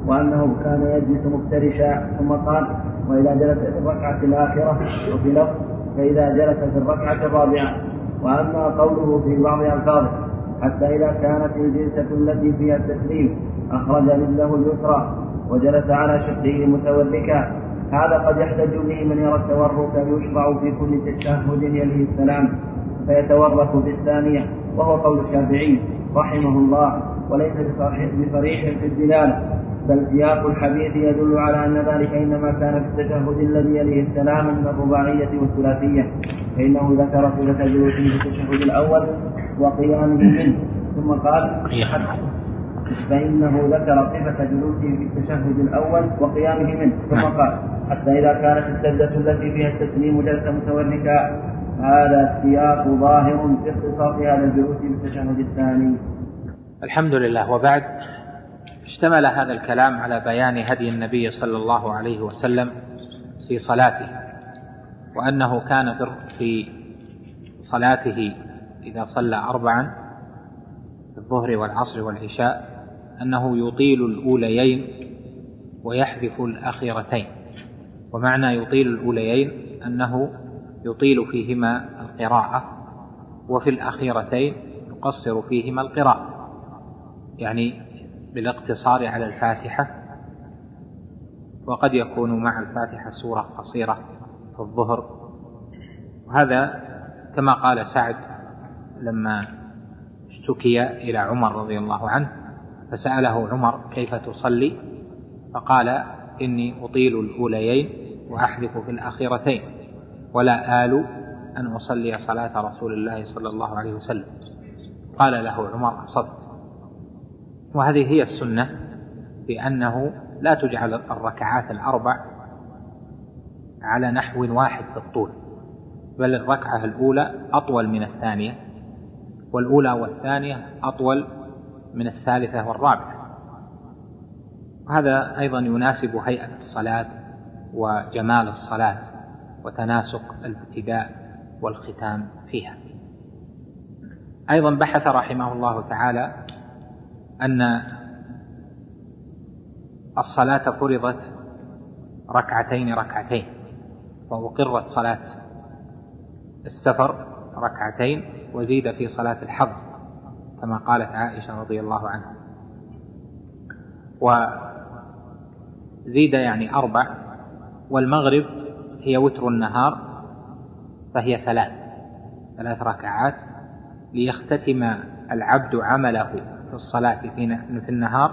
وأنه كان يجلس مفترشا. ثم قال وإذا جلس في الركعة الآخرة وفي لفظ فإذا جلس في الركعة الرابعة. وأما قوله في بعض ألفاظه حتى إذا كانت الجلسة التي فيها التسليم أخرج رجله اليسرى وجلس على شقه متوركا. هذا قد يحتج به من يرى التورك يشرع في كل تشهد يليه السلام فيتورك في الثانية وهو قول الشافعي رحمه الله وليس بصريح في الدلالة. بل سياق الحديث يدل على أن ذلك إنما كان في التشهد الذي يليه السلام من الرباعية والثلاثية فإنه ذكر صفة جلوسه في التشهد الأول وقيامه منه ثم قال فإنه ذكر صفة جلوسه في التشهد الأول وقيامه منه ثم. قال حتى إذا كانت السجدة التي فيها التسليم جلسة متوركا هذا السياق ظاهر في اختصاص هذا الجلوس في التشهد الثاني الحمد لله وبعد اشتمل هذا الكلام على بيان هدي النبي صلى الله عليه وسلم في صلاته وأنه كان في صلاته إذا صلى أربعا في الظهر والعصر والعشاء أنه يطيل الأوليين ويحذف الأخيرتين. ومعنى يطيل الأوليين أنه يطيل فيهما القراءة وفي الأخيرتين يقصر فيهما القراءة. يعني بالاقتصار على الفاتحة وقد يكون مع الفاتحة سورة قصيرة في الظهر. وهذا كما قال سعد لما اشتكي إلى عمر رضي الله عنه فسأله عمر كيف تصلي؟ فقال إني أطيل الأوليين وأحذف في الأخيرتين ولا آل أن أصلي صلاة رسول الله صلى الله عليه وسلم. قال له عمر صدق وهذه هي السنة بأنه لا تجعل الركعات الأربع على نحو واحد في الطول بل الركعة الأولى أطول من الثانية والأولى والثانية أطول من الثالثة والرابعة. هذا أيضا يناسب هيئة الصلاة وجمال الصلاة وتناسق الابتداء والختام فيها. أيضا بحث رحمه الله تعالى أن الصلاة فرضت ركعتين ركعتين وأقرت صلاة السفر ركعتين وزيد في صلاة الحظ كما قالت عائشة رضي الله عنها. وزيد يعني أربع والمغرب هي وتر النهار فهي ثلاث ثلاث ركعات ليختتم العبد عمله. الصلاة في النهار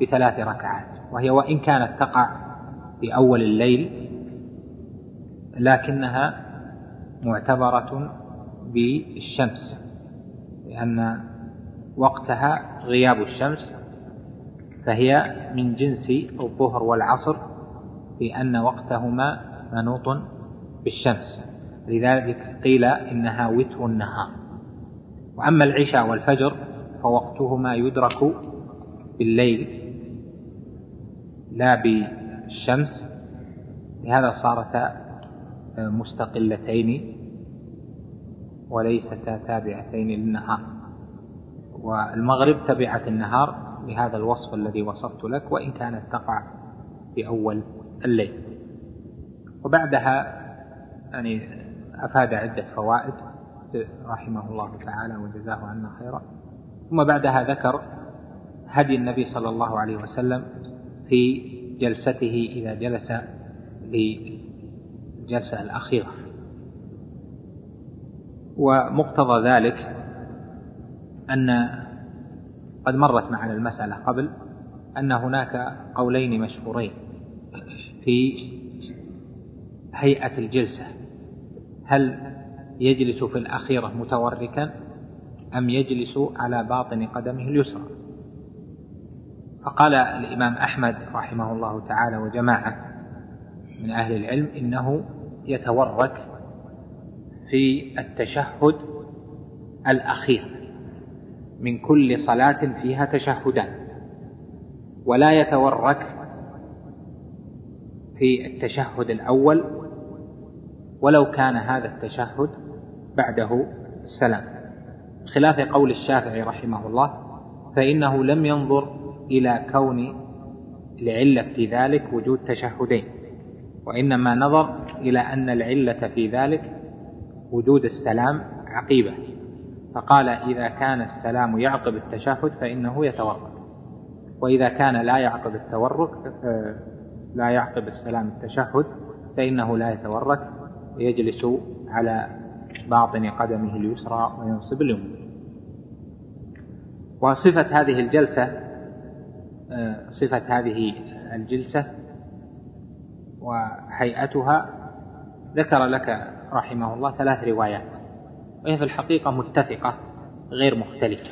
بثلاث ركعات وهي وإن كانت تقع في أول الليل لكنها معتبرة بالشمس لأن وقتها غياب الشمس فهي من جنس الظهر والعصر في أن وقتهما منوط بالشمس. لذلك قيل إنها وتر النهار. وأما العشاء والفجر فوقتهما يدرك بالليل لا بالشمس. لهذا صارتا مستقلتين وليستا تابعتين للنهار. والمغرب تبعت النهار بهذا الوصف الذي وصفت لك وإن كانت تقع في أول الليل. وبعدها يعني أفاد عدة فوائد رحمه الله تعالى وجزاه عنا خيرا. ثم بعدها ذكر هدي النبي صلى الله عليه وسلم في جلسته إذا جلس للجلسة الأخيرة. ومقتضى ذلك أن قد مرت معنا المسألة قبل أن هناك قولين مشهورين في هيئة الجلسة. هل يجلس في الأخيرة متوركا؟ أم يجلس على باطن قدمه اليسرى. فقال الإمام أحمد رحمه الله تعالى وجماعة من أهل العلم إنه يتورك في التشهد الأخير من كل صلاة فيها تشهدان ولا يتورك في التشهد الأول ولو كان هذا التشهد بعده السلام خلاف قول الشافعي رحمه الله فإنه لم ينظر إلى كون العلة في ذلك وجود تشهدين وإنما نظر إلى أن العلة في ذلك وجود السلام عقيبة. فقال إذا كان السلام يعقب التشهد فإنه يتورك وإذا كان لا يعقب التورك آه، لا يعقب السلام التشهد فإنه لا يتورك ويجلس على باطن قدمه اليسرى وينصب اليمنى وصفة هذه الجلسة آه، صفة هذه الجلسة وهيئتها ذكر لك رحمه الله ثلاث روايات وهي في الحقيقة متفقة غير مختلفة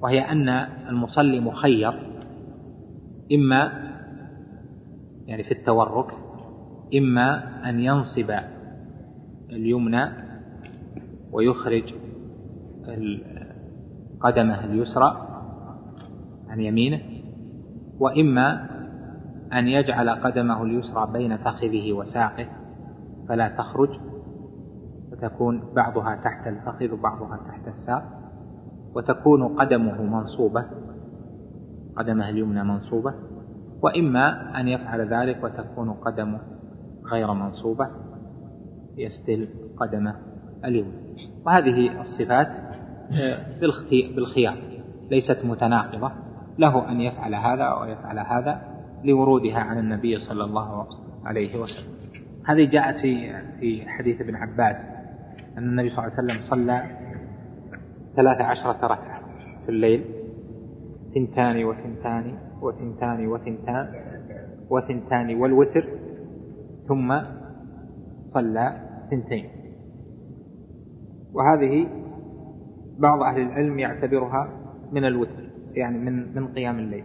وهي أن المصلي مخير إما يعني في التورك إما أن ينصب اليمنى ويخرج قدمه اليسرى عن يمينه وإما أن يجعل قدمه اليسرى بين فخذه وساقه فلا تخرج وتكون بعضها تحت الفخذ وبعضها تحت الساق وتكون قدمه منصوبة قدمه اليمنى منصوبة وإما أن يفعل ذلك وتكون قدمه غير منصوبة يستل قدمه اليمنى. وهذه الصفات بالخيار ليست متناقضة. له أن يفعل هذا ويفعل هذا لورودها عن النبي صلى الله عليه وسلم. هذه جاءت في في حديث ابن عباس أن النبي صلى الله عليه وسلم صلى ثلاث عشرة ركعة في الليل ثنتان وثنتان وثنتان وثنتان وثنتان والوتر ثم صلى ثنتين. وهذه بعض أهل العلم يعتبرها من الوتر يعني من من قيام الليل.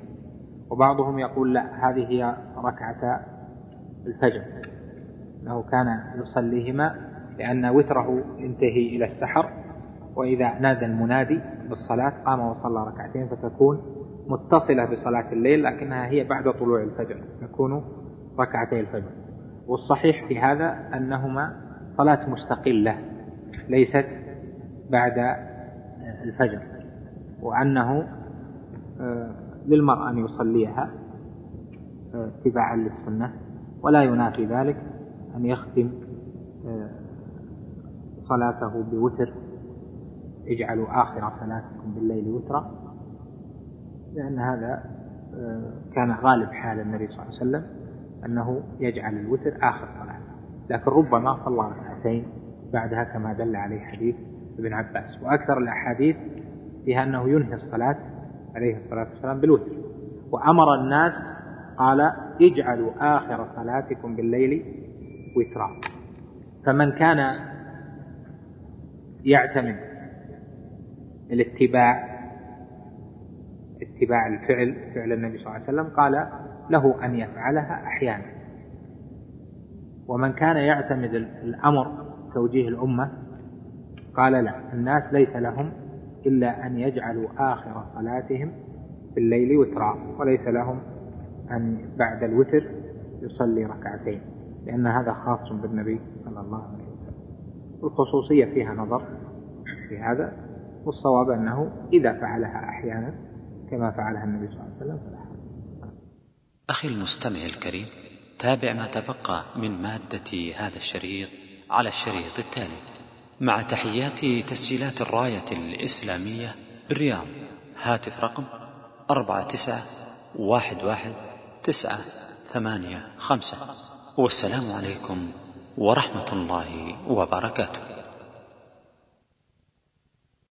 وبعضهم يقول لا هذه هي ركعتا الفجر. أنه كان يصليهما لأن وتره ينتهي إلى السحر وإذا نادى المنادي بالصلاة قام وصلى ركعتين فتكون متصلة بصلاة الليل لكنها هي بعد طلوع الفجر تكون ركعتي الفجر. والصحيح في هذا أنهما صلاة مستقلة ليست بعد الفجر وأنه آه، للمرء أن يصليها آه، اتباعا للسنة ولا ينافي ذلك أن يختم آه، صلاته بوتر اجعلوا آخر صلاتكم بالليل وترا لأن هذا كان غالب حال النبي صلى الله عليه وسلم أنه يجعل الوتر آخر صلاة لكن ربما صلى ركعتين بعدها كما دل عليه حديث ابن عباس وأكثر الأحاديث فيها أنه ينهي الصلاة عليه الصلاة والسلام بالوتر. وأمر الناس قال اجعلوا آخر صلاتكم بالليل وترا. فمن كان يعتمد الاتباع اتباع الفعل فعل النبي صلى الله عليه وسلم قال له أن يفعلها أحيانا. ومن كان يعتمد الأمر توجيه الأمة قال لا الناس ليس لهم إلا أن يجعلوا آخر صلاتهم في الليل وترا وليس لهم أن بعد الوتر يصلي ركعتين لأن هذا خاص بالنبي صلى الله عليه وسلم. الخصوصية فيها نظر في هذا والصواب أنه إذا فعلها أحيانا كما فعلها النبي صلى الله عليه وسلم فلا أخي المستمع الكريم تابع ما تبقى من مادة هذا الشريط على الشريط التالي. مع تحيات تسجيلات الراية الإسلامية بالرياض. هاتف رقم أربعة تسعة واحد واحد تسعة ثمانية خمسة. والسلام عليكم ورحمة الله وبركاته.